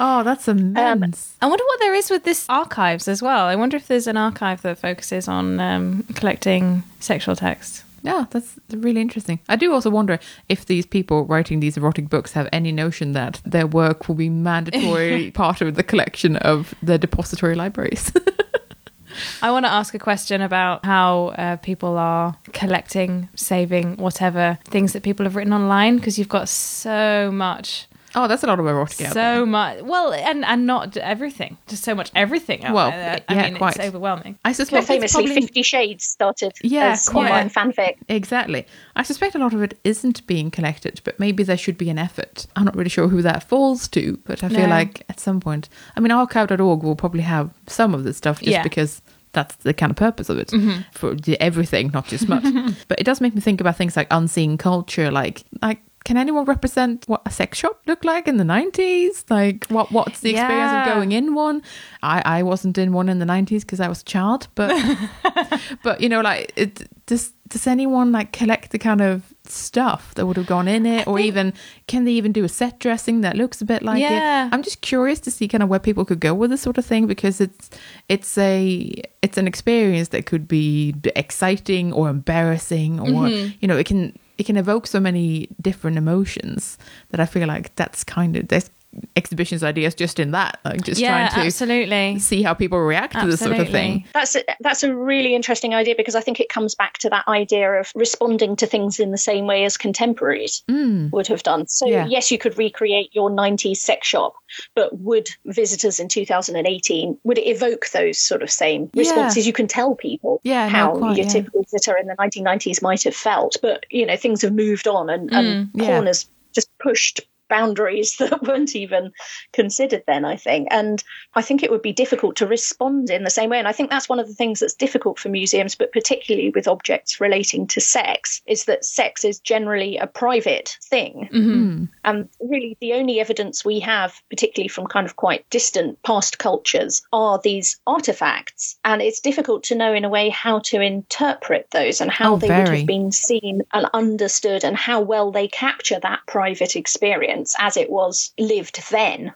Oh, that's immense. I wonder what there is with this archives as well. I wonder if there's an archive that focuses on um, collecting sexual texts. yeah, that's really interesting. I do also wonder if these people writing these erotic books have any notion that their work will be mandatory [laughs] part of the collection of the depository libraries. [laughs] I want to ask a question about how uh, people are collecting, saving, whatever things that people have written online because you've got so much, oh, that's a lot of erotic out there. so much. Well, and and not everything, just so much everything. Out Well, there. I yeah, mean, quite. it's overwhelming. I suspect it's famously, probably Fifty Shades started Yeah, as quite. online fanfic. Exactly. I suspect a lot of it isn't being collected, but maybe there should be an effort. I'm not really sure who that falls to, but I feel No. like at some point, I mean, archive.org will probably have some of this stuff just Yeah. Mm-hmm. because that's the kind of purpose of it for everything, not just much. [laughs] but it does make me think about things like unseen culture, like like. Can anyone represent what a sex shop looked like in the nineties? Like, what what's the experience Yeah. of going in one? I I wasn't in one in the nineties because I was a child, but [laughs] but you know like it, does does anyone like collect the kind of stuff that would have gone in it or think- even can they even do a set dressing that looks a bit like Yeah. it i'm just curious to see kind of where people could go with this sort of thing because it's it's a it's an experience that could be exciting or embarrassing or Mm-hmm. you know it can it can evoke so many different emotions that i feel like that's kind of there's exhibitions ideas just in that like just yeah, trying to absolutely. see how people react to this sort of thing That's a, that's a really interesting idea because I think it comes back to that idea of responding to things in the same way as contemporaries mm. would have done. So Yeah. yes, you could recreate your 90s sex shop, but would visitors in 2018 would it evoke those sort of same Yeah. responses? You can tell people Yeah, how quite, your yeah. typical visitor in the 1990s might have felt, but you know things have moved on and, and mm. yeah. porn has just pushed boundaries [laughs] that weren't even considered then i think. And i think it would be difficult to respond in the same way. And i think that's one of the things that's difficult for museums but particularly with objects relating to sex is that sex is generally a private thing. Mm. and really the only evidence we have particularly from kind of quite distant past cultures are these artifacts. And it's difficult to know in a way how to interpret those and how Oh, they would have been seen and understood and how well they capture that private experience as it was lived then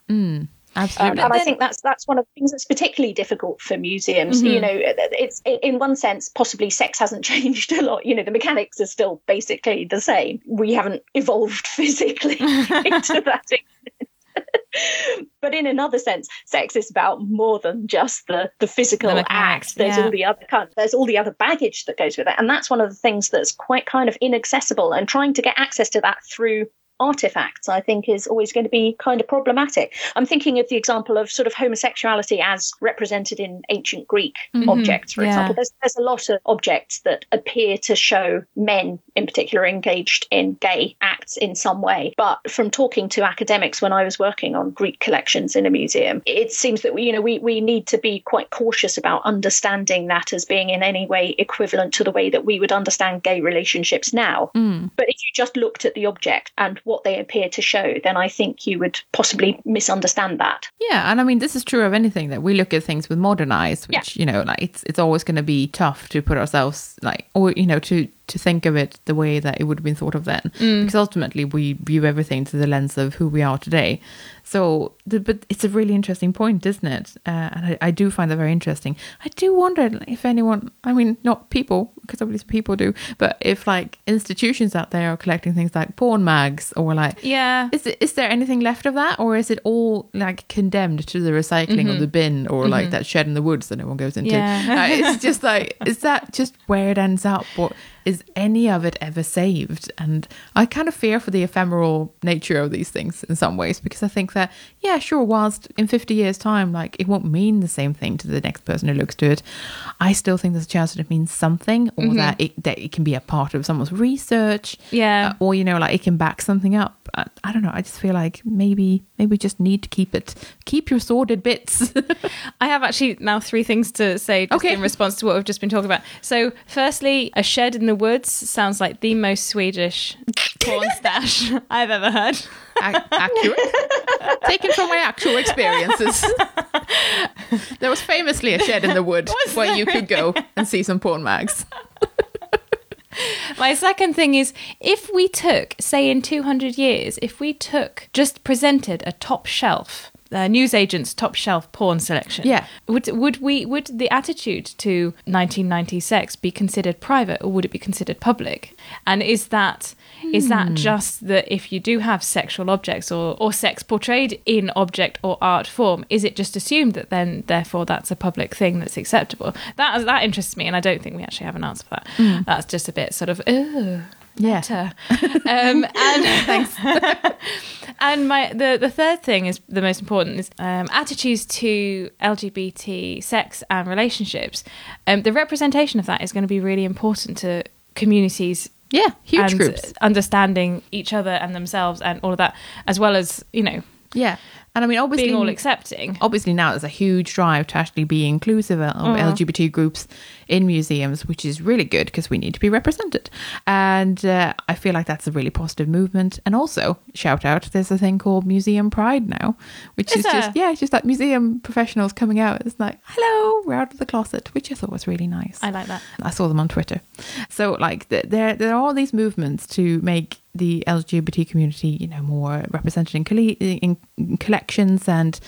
um, absolutely and I think that's that's one of the things that's particularly difficult for museums. You know, it's in one sense possibly sex hasn't [laughs] changed a lot. You know, the mechanics are still basically the same. We haven't evolved [laughs] physically [laughs] into that extent. but in another sense, sex is about more than just the the physical The act. There's yeah. all the other kind. There's all the other baggage that goes with it, and that's one of the things that's quite kind of inaccessible. And trying to get access to that through artifacts i think is always going to be kind of problematic. I'm thinking of the example of sort of homosexuality as represented in ancient greek mm-hmm. objects for yeah. example. There's, there's a lot of objects that appear to show men in particular engaged in gay acts in some way. But from talking to academics when i was working on greek collections in a museum it seems that we you know we, we need to be quite cautious about understanding that as being in any way equivalent to the way that we would understand gay relationships now. Mm. But if you just looked at the object and what they appear to show, then I think you would possibly misunderstand that. Yeah, and I mean this is true of anything that we look at things with modern eyes, which you know, like it's it's always going to be tough to put ourselves like, or you know, to to think of it the way that it would have been thought of then, because ultimately we view everything through the lens of who we are today. So, the, but it's a really interesting point, isn't it? Uh, and I, I do find that very interesting. I do wonder if anyone, I mean, not people, because obviously people do, but if like institutions out there are collecting things like porn mags or like Yeah. is it, is there anything left of that, or is it all like condemned to the recycling or the bin, or like that shed in the woods that no one goes into? Yeah. Uh, it's just like is that just where it ends up, or is is any of it ever saved? And I kind of fear for the ephemeral nature of these things in some ways because I think that, yeah, sure, whilst in 50 years' time, like it won't mean the same thing to the next person who looks to it, I still think there's a chance that it means something or Mm-hmm. that, it, that it can be a part of someone's research. Yeah. uh, or, you know, like it can back something up. I, I don't know. I just feel like maybe, maybe we just need to keep it, keep your sordid bits. [laughs] I have actually now three things to say just Okay. in response to what we've just been talking about. So, firstly, a shed in the woods sounds like the most Swedish porn [laughs] stash I've ever heard. Ac- accurate. [laughs] Taken from my actual experiences. [laughs] there was famously a shed in the wood where you could go and see some porn mags. My second thing is if we took, say, in 200 years, if we took, just presented a top shelf. Uh, newsagent's top shelf porn selection. Yeah. Would would we would the attitude to 1990 sex be considered private or would it be considered public? And is that is that just that if you do have sexual objects or or sex portrayed in object or art form, is it just assumed that then therefore that's a public thing that's acceptable? That that interests me, and I don't think we actually have an answer for that. That's just a bit sort of oh Yeah. um, [laughs] and thanks. [laughs] and my the the third thing is the most important is um, attitudes to LGBT sex and relationships. Um, the representation of that is going to be really important to communities. Yeah, huge and groups. understanding each other and themselves and all of that, as well as you know Yeah. And I mean, obviously, being all accepting. obviously now there's a huge drive to actually be inclusive of LGBT groups in museums, which is really good because we need to be represented. And uh, I feel like that's a really positive movement. And also, shout out, there's a thing called Museum Pride now, which Is is, just yeah, it's just like museum professionals coming out. It's like, hello, we're out of the closet, which I thought was really nice. I like that. I saw them on Twitter. So like there there are all these movements to make the LGBT community, you know, more represented in, in collections and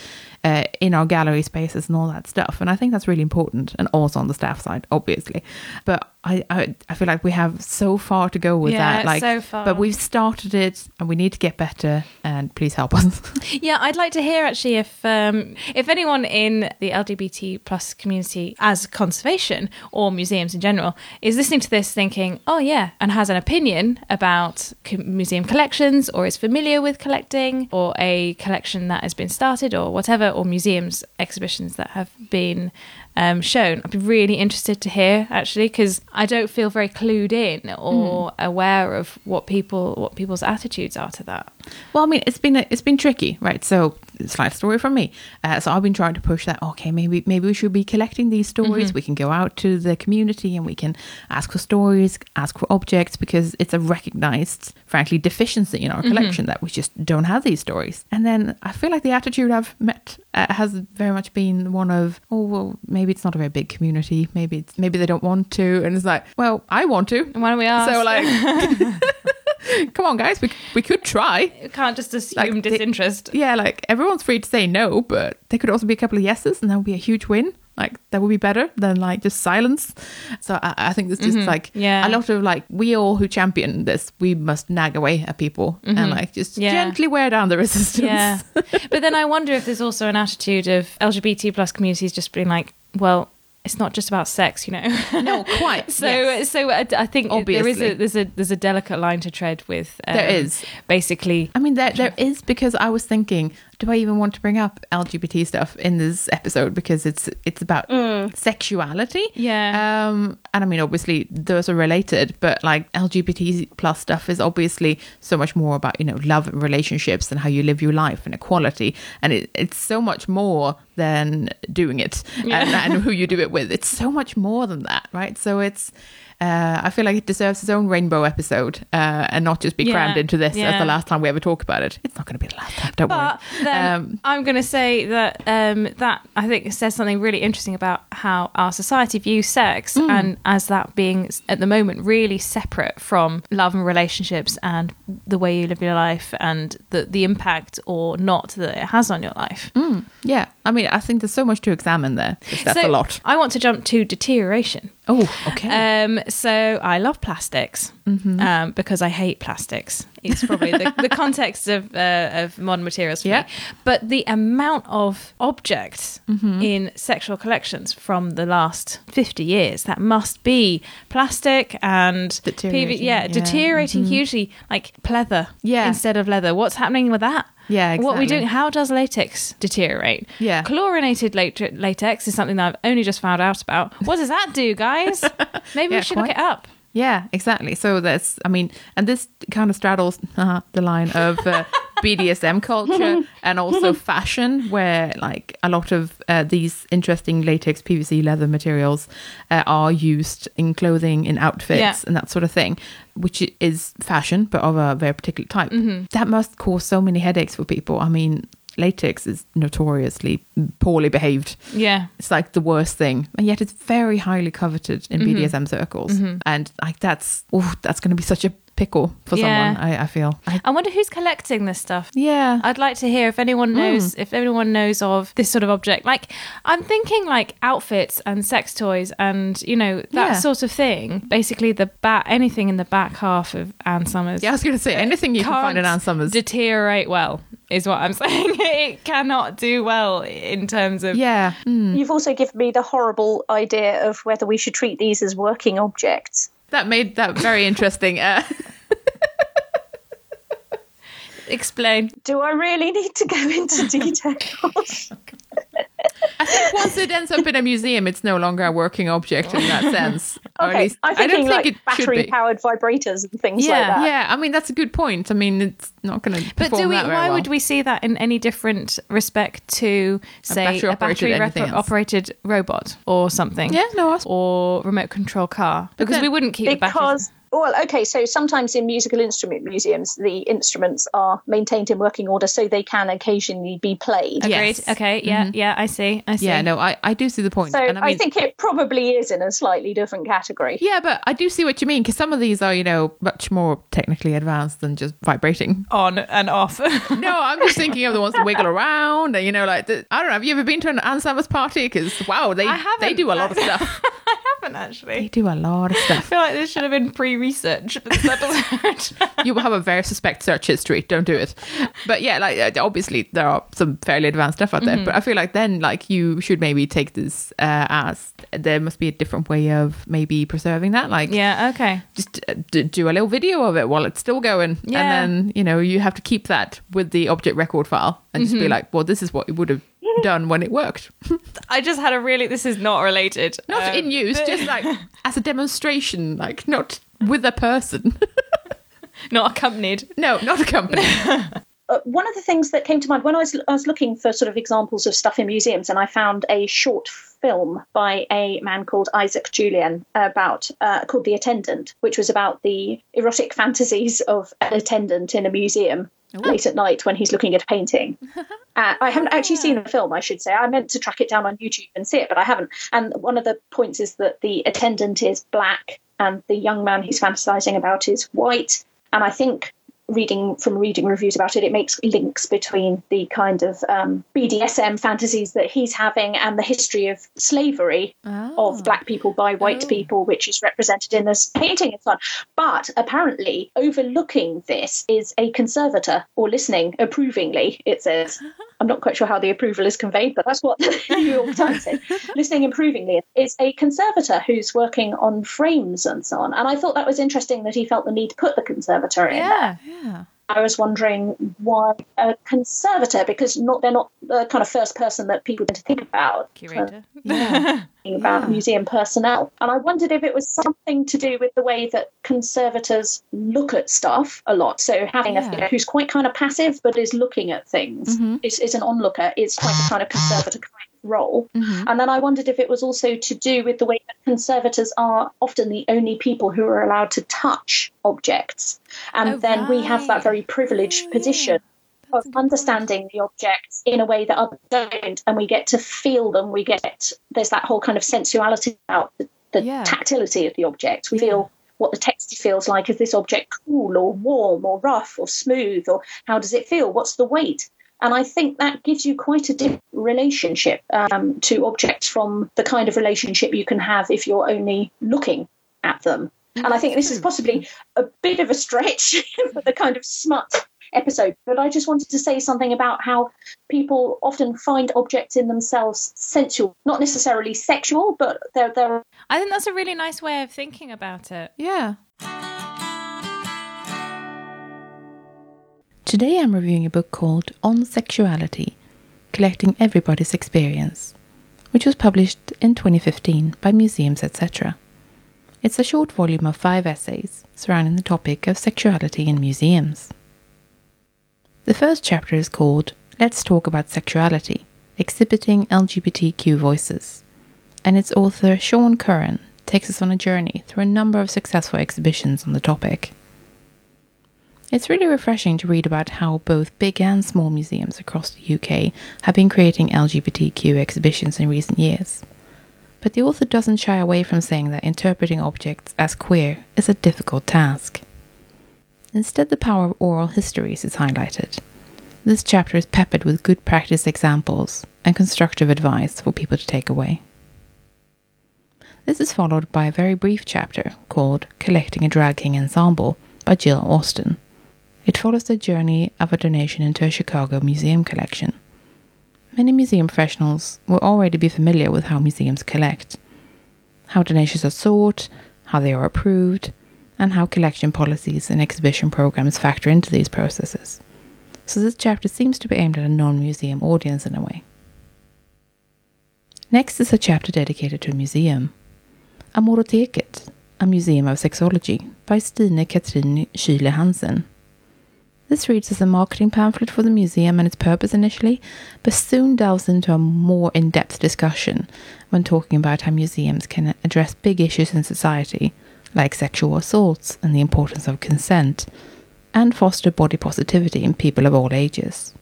uh, in our gallery spaces and all that stuff. And I think that's really important, and also on the staff side, obviously. But I I, I feel like we have so far to go with Yeah, that. Like, so far. but we've started it, and we need to get better. And please help us. [laughs] Yeah, I'd like to hear actually if um, if anyone in the LGBT plus community as conservation or museums in general is listening to this thinking, oh yeah, and has an opinion about museum collections or is familiar with collecting or a collection that has been started or whatever, or museums exhibitions that have been um, shown. I'd be really interested to hear actually because I don't feel very clued in or aware of what people what people's attitudes are to that. Well, I mean, it's been it's been tricky, right? So, slight story from me. Uh, so, I've been trying to push that. Okay, maybe maybe we should be collecting these stories. We can go out to the community and we can ask for stories, ask for objects, because it's a recognized, frankly, deficiency in our collection that we just don't have these stories. And then I feel like the attitude I've met uh, has very much been one of, oh well, maybe it's not a very big community. Maybe it's maybe they don't want to, and it's like, well, I want to. And why don't we ask? So like, [laughs] [laughs] come on, guys, we we could try. You can't just assume Like, the- disinterest. Yeah, like everyone's free to say no, but there could also be a couple of yeses, and that would be a huge win. Like that would be better than like just silence. So I, I think there's just like Mm-hmm. Yeah. a lot of like we all who champion this, we must nag away at people and like just Mm-hmm. Yeah. gently wear down the [laughs] resistance. yeah. but then I wonder if there's also an attitude of LGBT plus communities just being like, well, it's not just about sex, you know. no, quite. [laughs] so, yes. so I, I think there is Obviously. a there's a there's a delicate line to tread with. Um, There is. basically. I mean, there there is because I was thinking, do I even want to bring up LGBT stuff in this episode because it's it's about sexuality? Yeah. Um, and I mean, obviously those are related, but like LGBT plus stuff is obviously so much more about you know love and relationships and how you live your life and equality, and it, it's so much more than doing it and, and who you do it with. It's so much more than that, right? So it's. Uh, I feel like it deserves its own rainbow episode uh, and not just be Yeah, crammed into this as the last time we ever talk about it. It's not going to be the last time, don't But worry. then Um, I'm going to say that um, that I think says something really interesting about how our society views sex, Mm. and as that being at the moment really separate from love and relationships and the way you live your life and the the impact or not that it has on your life. yeah, I mean, I think there's so much to examine there. That's So a lot. I want to jump to deterioration. Oh, okay. Um, so I love plastics Mm-hmm. um, because I hate plastics. It's probably the, the [laughs] context of uh, of modern materials for Yeah. me. But the amount of objects Mm-hmm. in sexual collections from the last fifty years that must be plastic and Deteriorating, PV yeah, yeah. Mm-hmm. deteriorating hugely, like pleather Yeah. instead of leather. What's happening with that? Yeah, What we exactly. doing? How does latex deteriorate? Yeah. Chlorinated latex is something that I've only just found out about. What does that do, guys? [laughs] Maybe Yeah, we should look it up. Yeah, exactly. So that's, I mean, and this kind of straddles uh, the line of uh, BDSM culture [laughs] and also fashion, where like a lot of uh, these interesting latex, PVC, leather materials uh, are used in clothing, in outfits, Yeah. and that sort of thing, which is fashion, but of a very particular type. Mm-hmm. That must cause so many headaches for people. I mean, latex is notoriously poorly behaved Yeah. it's like the worst thing and yet it's very highly coveted in Mm-hmm. bdsm circles and like that's oh that's going to be such a pickle for Yeah. someone I, I feel I, I wonder who's collecting this stuff. yeah I'd like to hear if anyone Hmm. knows if anyone knows of this sort of object. Like I'm thinking like outfits and sex toys and you know that Yeah. sort of thing. Basically the back anything in the back half of Ann Summers. yeah i was going to say anything you can find in ann summers deteriorate well is what I'm [laughs] saying. it cannot do well in terms of yeah mm. You've also given me the horrible idea of whether we should treat these as working objects. That made that very interesting uh, [laughs] explain. Do I really need to go into details? [laughs] i think once it ends up in a museum it's no longer a working object in that sense or at okay, least I'm i don't thinking think like it should battery be powered vibrators and things like that. yeah i mean that's a good point i mean it's not going to But do we? Why would we see that in any different respect to, say, a battery-operated battery anything rep- else. operated robot or something? yeah no Or remote control car? Because then- we wouldn't keep the batteries. Because, well, okay, so sometimes in musical instrument museums, the instruments are maintained in working order so they can occasionally be played. Yeah. Agreed. Yes. Okay. Yeah. Mm-hmm. Yeah. I see. I see. yeah no i i do see the point So and I, mean, think it probably is in a slightly different category. Yeah, but I do see what you mean because some of these are, you know, much more technically advanced than just vibrating. On and off. [laughs] No, I'm just thinking of the ones that wiggle around, and you know, like the, I don't know. Have you ever been to an Ann party? Because wow, they they do a lot of stuff. [laughs] I haven't actually. they do a lot of stuff. I feel like this should have been pre-research for this episode. [laughs] You will have a very suspect search history. Don't do it. But yeah, like uh, obviously there are some fairly advanced stuff out there. But I feel like then like you should maybe take this uh, as there must be a different way of maybe preserving that. Like yeah. Okay. just uh, d- do a little video of it while it's still going Yeah. and then you know you have to keep that with the object record file and just be like well this is what it would have done when it worked [laughs] I just had a really. This is not related. not Um, in use but- just like [laughs] as a demonstration like not with a person [laughs] not accompanied. no not accompanied. Uh, one of the things that came to mind when I was, I was looking for sort of examples of stuff in museums, and I found a short film by a man called Isaac Julien about uh, called The Attendant, which was about the erotic fantasies of an attendant in a museum late at night when he's looking at a painting. [laughs] Uh, I haven't actually seen the film, I should say. I meant to track it down on YouTube and see it, but I haven't. And one of the points is that the attendant is black and the young man he's fantasizing about is white. And I think reading from reading reviews about it, it makes links between the kind of um, BDSM fantasies that he's having and the history of slavery of black people by white Oh. people, which is represented in this painting and so on. But apparently, overlooking this is a conservator or listening approvingly, it says. [laughs] I'm not quite sure how the approval is conveyed, but that's what [laughs] the New York Times said. [laughs] Listening approvingly is a conservator who's working on frames and so on. And I thought that was interesting that he felt the need to put the conservator in there. Yeah. Yeah I was wondering why a conservator, because not they're not the kind of first person that people tend to think about. Curator. [laughs] yeah about museum personnel. And I wondered if it was something to do with the way that conservators look at stuff a lot. So having a Yeah. figure who's quite kind of passive but is looking at things, mm-hmm. is, is an onlooker, is quite a kind of conservator kind role. And then I wondered if it was also to do with the way that conservators are often the only people who are allowed to touch objects. And Oh, then we have that very privileged Oh, position of understanding the objects in a way that others don't, and we get to feel them. We get there's that whole kind of sensuality about the, the Yeah. tactility of the object. We feel what the texture feels like. Is this object cool or warm or rough or smooth, or how does it feel? What's the weight? And I think that gives you quite a different relationship um, to objects from the kind of relationship you can have if you're only looking at them. And I think this is possibly a bit of a stretch [laughs] for the kind of smut episode, but I just wanted to say something about how people often find objects in themselves sensual, not necessarily sexual, but they're, they're I think that's a really nice way of thinking about it. Yeah. Today I'm reviewing a book called On Sexuality Collecting Everybody's Experience, which was published in 2015 by Museums Etc. It's a short volume of five essays surrounding the topic of sexuality in museums. The first chapter is called Let's Talk About Sexuality Exhibiting LGBTQ Voices, and its author Sean Curran takes us on a journey through a number of successful exhibitions on the topic. It's really refreshing to read about how both big and small museums across the UK have been creating LGBTQ exhibitions in recent years. But the author doesn't shy away from saying that interpreting objects as queer is a difficult task. Instead, the power of oral histories is highlighted. This chapter is peppered with good practice examples and constructive advice for people to take away. This is followed by a very brief chapter called Collecting a Drag King Ensemble by Jill Austin. It follows the journey of a donation into a Chicago museum collection. Many museum professionals will already be familiar with how museums collect, how donations are sought, how they are approved, and how collection policies and exhibition programs factor into these processes. So this chapter seems to be aimed at a non-museum audience in a way. Next is a chapter dedicated to a museum. Amoroteket, a museum of sexology, by Stine Katrin Schyle Hansen. This reads as a marketing pamphlet for the museum and its purpose initially, but soon delves into a more in depth discussion when talking about how museums can address big issues in society, like sexual assaults and the importance of consent, and foster body positivity in people of all ages.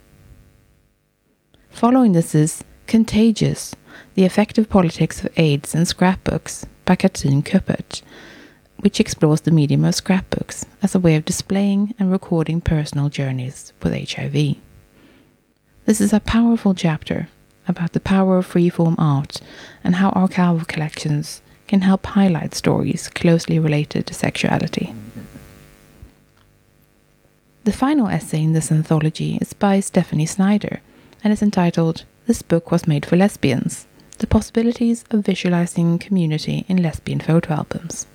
Following this is Contagious The Affective Politics of AIDS and Scrapbooks by Katrin Köppert which explores the medium of scrapbooks as a way of displaying and recording personal journeys with HIV. This is a powerful chapter about the power of freeform art and how archival collections can help highlight stories closely related to sexuality. The final essay in this anthology is by Stephanie Snyder and is entitled This Book Was Made for Lesbians The Possibilities of Visualizing Community in Lesbian Photo Albums.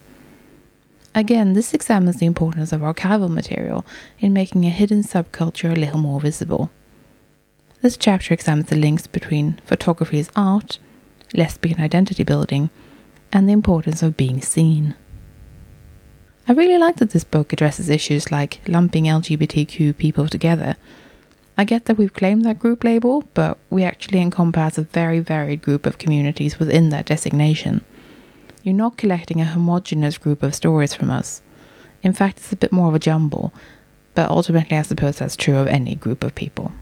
Again, this examines the importance of archival material in making a hidden subculture a little more visible. This chapter examines the links between photography as art, lesbian identity building, and the importance of being seen. I really like that this book addresses issues like lumping LGBTQ people together. I get that we've claimed that group label, but we actually encompass a very varied group of communities within that designation. You're not collecting a homogenous group of stories from us. In fact, it's a bit more of a jumble, but ultimately, I suppose that's true of any group of people.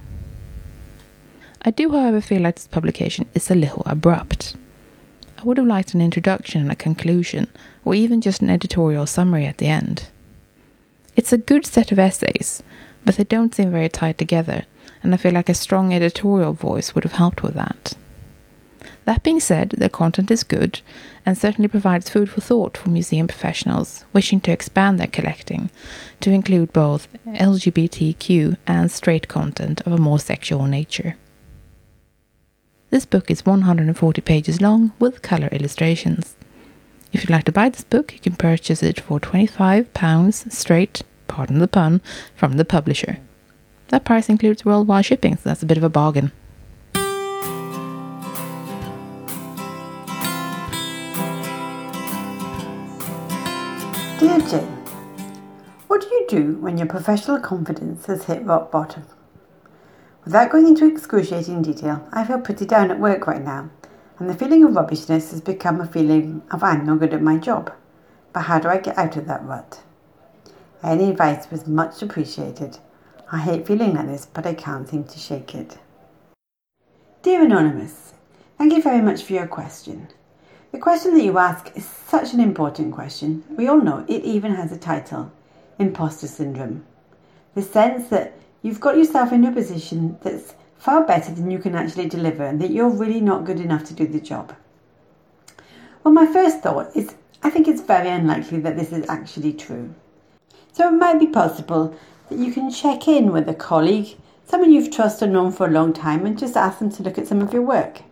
I do, however, feel like this publication is a little abrupt. I would have liked an introduction and a conclusion, or even just an editorial summary at the end. It's a good set of essays, but they don't seem very tied together, and I feel like a strong editorial voice would have helped with that. That being said, the content is good and certainly provides food for thought for museum professionals wishing to expand their collecting to include both LGBTQ and straight content of a more sexual nature. This book is 140 pages long with colour illustrations. If you'd like to buy this book, you can purchase it for £25 straight, pardon the pun, from the publisher. That price includes worldwide shipping, so that's a bit of a bargain. Dear Jane, what do you do when your professional confidence has hit rock bottom? Without going into excruciating detail, I feel pretty down at work right now, and the feeling of rubbishness has become a feeling of I'm not good at my job. But how do I get out of that rut? Any advice was much appreciated. I hate feeling like this, but I can't seem to shake it. Dear Anonymous, thank you very much for your question. The question that you ask is such an important question. We all know it even has a title Imposter Syndrome. The sense that you you've got yourself in a position that's far better than you can actually deliver and that you're really not good enough to do the job. Well, my first thought is I think it's very unlikely that this is actually true. So it might be possible that you can check in with a colleague, someone you've trusted and known for a long time, and just ask them to look at some of your work.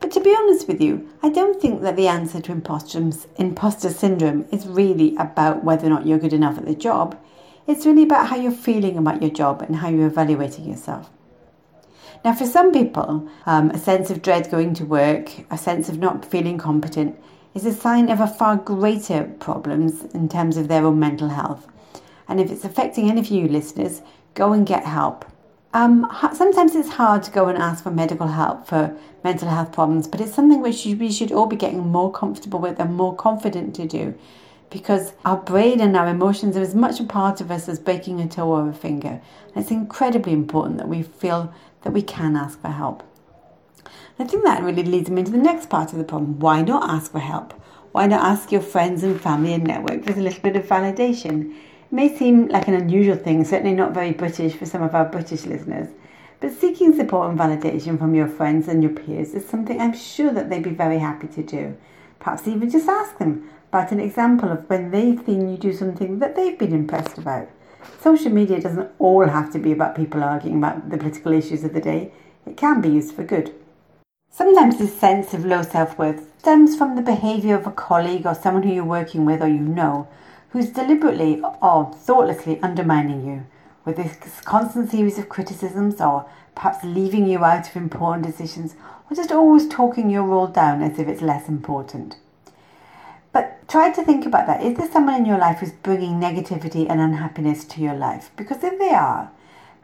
But to be honest with you, I don't think that the answer to imposter syndrome is really about whether or not you're good enough at the job. It's really about how you're feeling about your job and how you're evaluating yourself. Now, for some people, um, a sense of dread going to work, a sense of not feeling competent, is a sign of a far greater problems in terms of their own mental health. And if it's affecting any of you listeners, go and get help. Um, sometimes it's hard to go and ask for medical help for mental health problems, but it's something which we should all be getting more comfortable with and more confident to do because our brain and our emotions are as much a part of us as breaking a toe or a finger. And it's incredibly important that we feel that we can ask for help. I think that really leads me into the next part of the problem. Why not ask for help? Why not ask your friends and family and network for a little bit of validation? May seem like an unusual thing, certainly not very British for some of our British listeners, but seeking support and validation from your friends and your peers is something I'm sure that they'd be very happy to do. Perhaps even just ask them about an example of when they've seen you do something that they've been impressed about. Social media doesn't all have to be about people arguing about the political issues of the day, it can be used for good. Sometimes this sense of low self worth stems from the behaviour of a colleague or someone who you're working with or you know who's deliberately or thoughtlessly undermining you with this constant series of criticisms or perhaps leaving you out of important decisions or just always talking your role down as if it's less important. But try to think about that. Is there someone in your life who's bringing negativity and unhappiness to your life? Because if they are,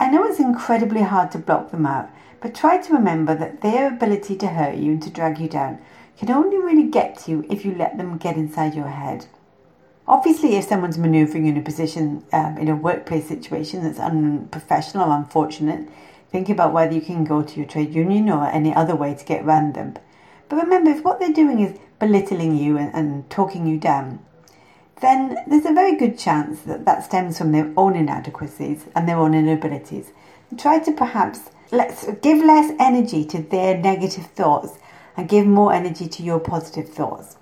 I know it's incredibly hard to block them out, but try to remember that their ability to hurt you and to drag you down can only really get to you if you let them get inside your head. Obviously, if someone's manoeuvring in a position um, in a workplace situation that's unprofessional or unfortunate, think about whether you can go to your trade union or any other way to get around them. But remember, if what they're doing is belittling you and, and talking you down, then there's a very good chance that that stems from their own inadequacies and their own inabilities. Try to perhaps let's give less energy to their negative thoughts and give more energy to your positive thoughts.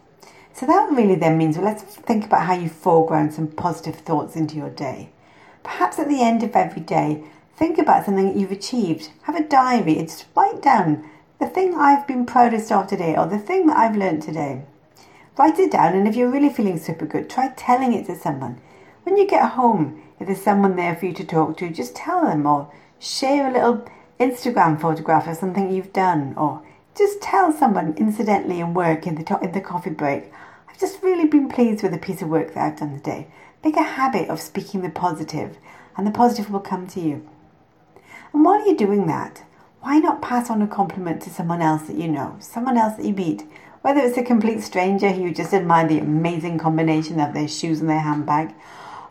So that really then means well, let's think about how you foreground some positive thoughts into your day. Perhaps at the end of every day, think about something that you've achieved. Have a diary and just write down the thing I've been proudest of today or the thing that I've learned today. Write it down, and if you're really feeling super good, try telling it to someone. When you get home, if there's someone there for you to talk to, just tell them or share a little Instagram photograph of something you've done or just tell someone incidentally in work in the, to- in the coffee break, just really been pleased with the piece of work that I've done today. Make a habit of speaking the positive, and the positive will come to you. And while you're doing that, why not pass on a compliment to someone else that you know, someone else that you meet, whether it's a complete stranger who you just admire the amazing combination of their shoes and their handbag,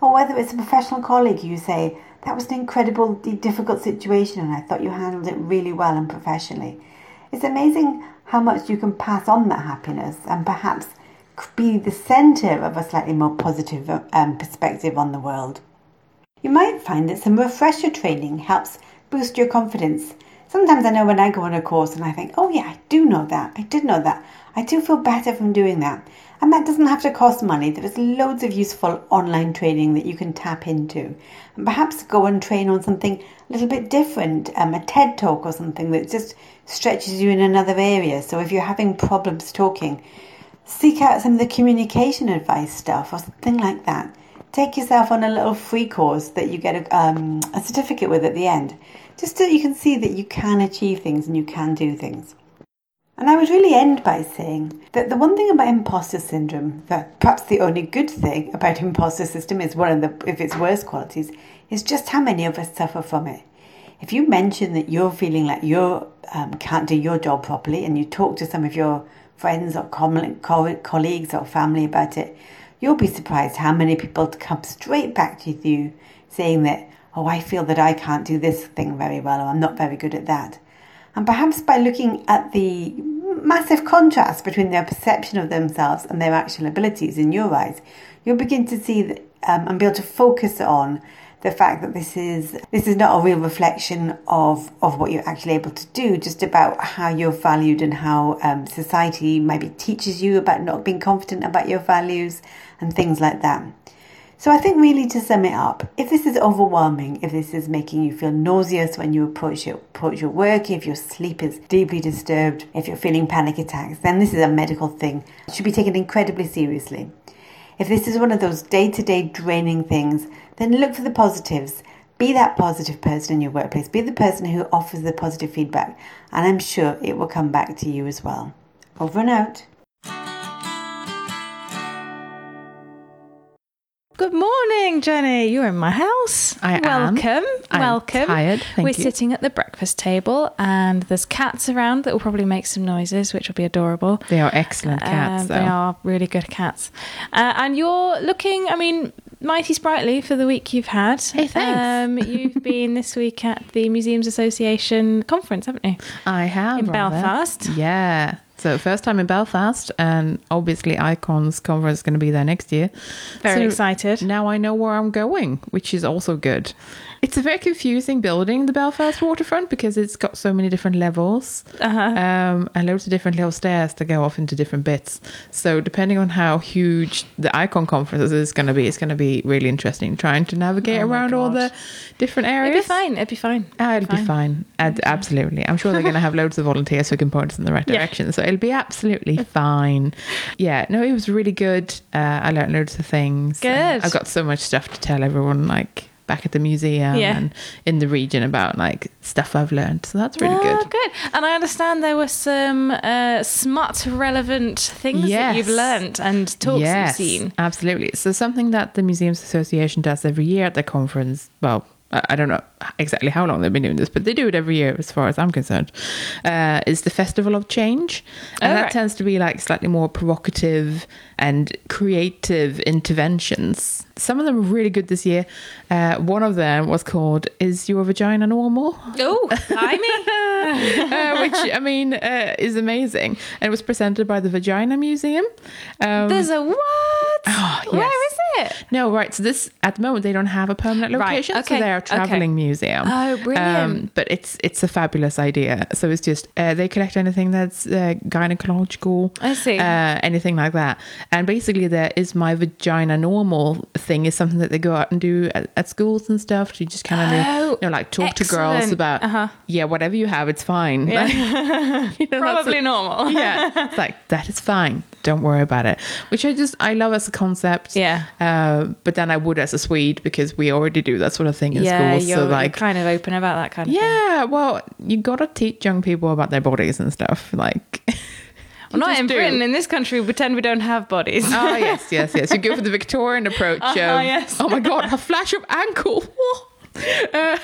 or whether it's a professional colleague who you say, that was an incredibly difficult situation and I thought you handled it really well and professionally. It's amazing how much you can pass on that happiness and perhaps be the centre of a slightly more positive um, perspective on the world. You might find that some refresher training helps boost your confidence Sometimes I know when I go on a course and I think, oh yeah, I do know that. I did know that. I do feel better from doing that. And that doesn't have to cost money. There is loads of useful online training that you can tap into. And perhaps go and train on something a little bit different, um, a TED talk or something that just stretches you in another area. So if you're having problems talking, seek out some of the communication advice stuff or something like that. Take yourself on a little free course that you get a, um, a certificate with at the end just so you can see that you can achieve things and you can do things. And I would really end by saying that the one thing about imposter syndrome, that perhaps the only good thing about imposter system is one of the, if its worst qualities, is just how many of us suffer from it. If you mention that you're feeling like you um, can't do your job properly and you talk to some of your friends or colleagues or family about it, you'll be surprised how many people come straight back to you saying that oh, I feel that I can't do this thing very well, or I'm not very good at that. And perhaps by looking at the massive contrast between their perception of themselves and their actual abilities in your eyes, you'll begin to see that, um, and be able to focus on the fact that this is this is not a real reflection of of what you're actually able to do, just about how you're valued and how um, society maybe teaches you about not being confident about your values and things like that. So I think really to sum it up, if this is overwhelming, if this is making you feel nauseous when you approach your approach your work, if your sleep is deeply disturbed, if you're feeling panic attacks, then this is a medical thing. It should be taken incredibly seriously. If this is one of those day-to-day draining things, then look for the positives. Be that positive person in your workplace. Be the person who offers the positive feedback, and I'm sure it will come back to you as well. Over and out. Good morning, Jenny. You're in my house. I am. Welcome. I'm Welcome. tired, thank We're you. sitting at the breakfast table, and there's cats around that will probably make some noises, which will be adorable. They are excellent cats, Um, they are really good cats. Uh, and you're looking, I mean, mighty sprightly for the week you've had. Hey, thanks. Um, you've [laughs] been this week at the Museums Association conference, haven't you? I have In rather. Belfast. Yeah. So first time in Belfast, and obviously Icon's conference is going to be there next year. Very So excited. Now I know where I'm going, which is also good. It's a very confusing building, the Belfast waterfront, because it's got so many different levels Uh-huh. um, and loads of different little stairs to go off into different bits. So depending on how huge the Icon conference is going to be, it's going to be really interesting trying to navigate Oh around all the different areas. It'd be fine. It'd be fine. Ah, it'll be fine. Ad- absolutely. I'm sure they're going to have loads of volunteers who can point us in the right [laughs] Yeah. direction. So it'll be absolutely fine. Yeah, no, it was really good. Uh, I learned loads of things. Good. I've got so much stuff to tell everyone, like back at the museum Yeah. and in the region about like stuff I've learned. So that's really Oh, good. good. And I understand there were some uh, smut relevant things that you've learned and talks yes, you've seen. absolutely. So something that the Museums Association does every year at the conference. Well, I don't know exactly how long they've been doing this, but they do it every year, as far as I'm concerned. Uh, is the Festival of Change, and Oh, that right. tends to be like slightly more provocative and creative interventions. Some of them were really good this year. Uh, one of them was called "Is Your Vagina Normal?" Oh, blimey. [laughs] uh, which I mean uh, is amazing, and it was presented by the Vagina Museum. Um, There's a what? Oh, yes. is it? no, right. So this at the moment they don't have a permanent Right, location, okay, so they're a okay. traveling museum. Um, Oh, brilliant. but it's it's a fabulous idea. So it's just uh, they collect anything that's uh, gynecological. I see. Uh, anything like that, and basically there is my vagina normal thing is something that they go out and do at, at schools and stuff to just kind of Oh, you know like talk to girls about Uh-huh. yeah whatever you have it's fine. Yeah. [laughs] You know, [laughs] Probably a- normal. [laughs] yeah it's like that is fine don't worry about it which i just i love as a concept Yeah. uh, but then i would as a swede because we already do that sort of thing in yeah, schools so you're like kind of open about that kind of thing. yeah well you gotta teach young people about their bodies and stuff like [laughs] Well, not in do. Britain. In this country, we pretend we don't have bodies. oh [laughs] yes yes yes you go for the victorian approach Uh-huh, of, yes. oh my god a [laughs] flash of ankle Uh,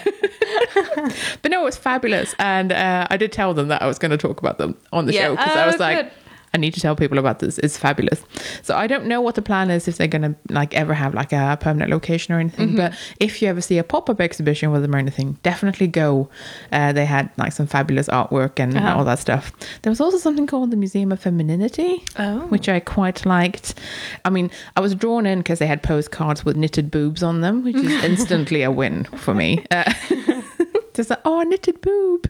but no, it was fabulous, and uh, I did tell them that I was going to talk about them on the Yeah. show because I Oh, was like, good. I need to tell people about this. It's fabulous. So I don't know what the plan is if they're going to like ever have like a permanent location or anything. Mm-hmm. But if you ever see a pop up exhibition with them or anything, definitely go. Uh, they had like some fabulous artwork and Uh-huh. all that stuff. There was also something called the Museum of Femininity, Oh. which I quite liked. I mean, I was drawn in because they had postcards with knitted boobs on them, which is [laughs] instantly a win for me. Uh, [laughs] just like, oh, a knitted boob.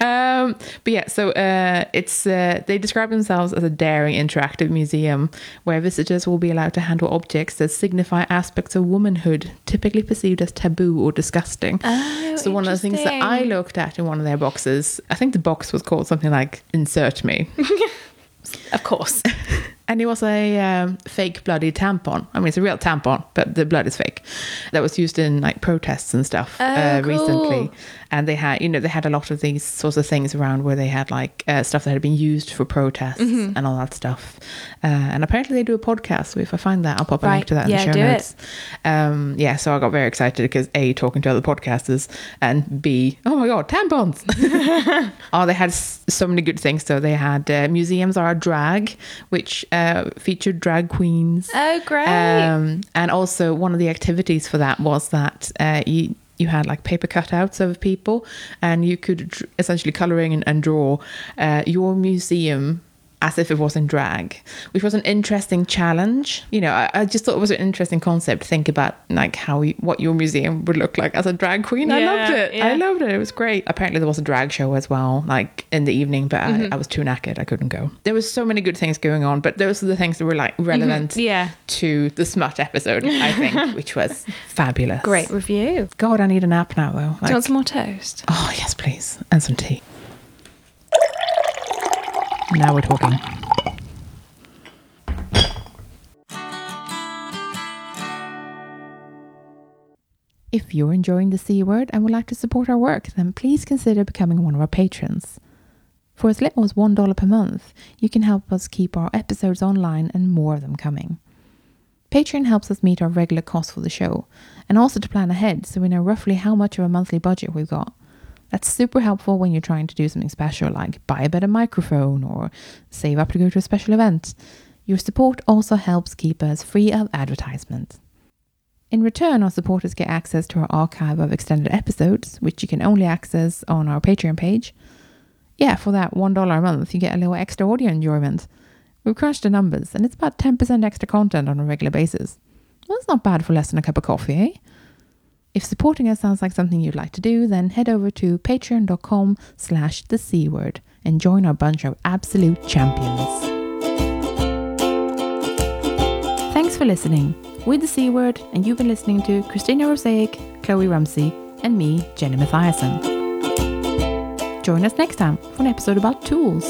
Um, but yeah, so uh, it's uh, they describe themselves as a daring, interactive museum where visitors will be allowed to handle objects that signify aspects of womanhood, typically perceived as taboo or disgusting. Oh, so one of the things that I looked at in one of their boxes, I think the box was called something like "Insert Me." [laughs] Of course. [laughs] And it was a um, fake bloody tampon. I mean, it's a real tampon, but the blood is fake. That was used in like protests and stuff Oh, uh, cool. recently. And they had, you know, they had a lot of these sorts of things around where they had like uh, stuff that had been used for protests Mm-hmm. and all that stuff. Uh, and apparently they do a podcast. So if I find that, I'll pop a Right. link to that in Yeah, the show do it. notes. Um, yeah, so I got very excited because A, talking to other podcasters, and B, oh my God, tampons. [laughs] Oh, they had so many good things. So they had uh, museums are a drag, which uh, featured drag queens. Oh, great. Um, and also one of the activities for that was that uh, you you had like paper cutouts of people, and you could essentially coloring and, and draw uh, your museum as if it was in drag, which was an interesting challenge. You know, I, I just thought it was an interesting concept to think about, like how you, what your museum would look like as a drag queen. I loved it. I loved it. It was great. Apparently, there was a drag show as well, like in the evening, but I, Mm-hmm. I was too knackered. I couldn't go. There was so many good things going on, but those are the things that were like relevant Mm-hmm. Yeah. to the smut episode, I think, [laughs] which was fabulous. Great review. God, I need a nap now, though. Do you want some more toast? Oh, yes, please. And some tea. Now we're talking. If you're enjoying the C word and would like to support our work, then please consider becoming one of our patrons. For as little as $1 per month, you can help us keep our episodes online and more of them coming. Patreon helps us meet our regular costs for the show and also to plan ahead so we know roughly how much of a monthly budget we've got. That's super helpful when you're trying to do something special like buy a better microphone or save up to go to a special event. Your support also helps keep us free of advertisements. In return, our supporters get access to our archive of extended episodes, which you can only access on our Patreon page. Yeah, for that $1 a month, you get a little extra audio enjoyment. We've crunched the numbers, and it's about 10% extra content on a regular basis. That's not bad for less than a cup of coffee, eh? If supporting us sounds like something you'd like to do, then head over to patreon.com slash the C word and join our bunch of absolute champions. Thanks for listening. We're the C word, and you've been listening to Christina Rosaic, Chloe Rumsey, and me, Jenny Mathiasen. Join us next time for an episode about tools.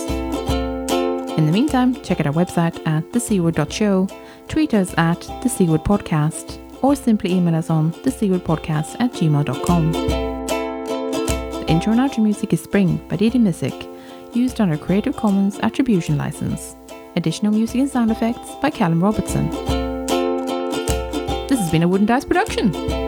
In the meantime, check out our website at thecword.show, tweet us at the C Word Podcast, or simply email us on thesewardpodcast at gmail.com. The intro and outro music is Spring by Didi Music, used under Creative Commons Attribution License. Additional music and sound effects by Callum Robertson. This has been a Wooden Dice production.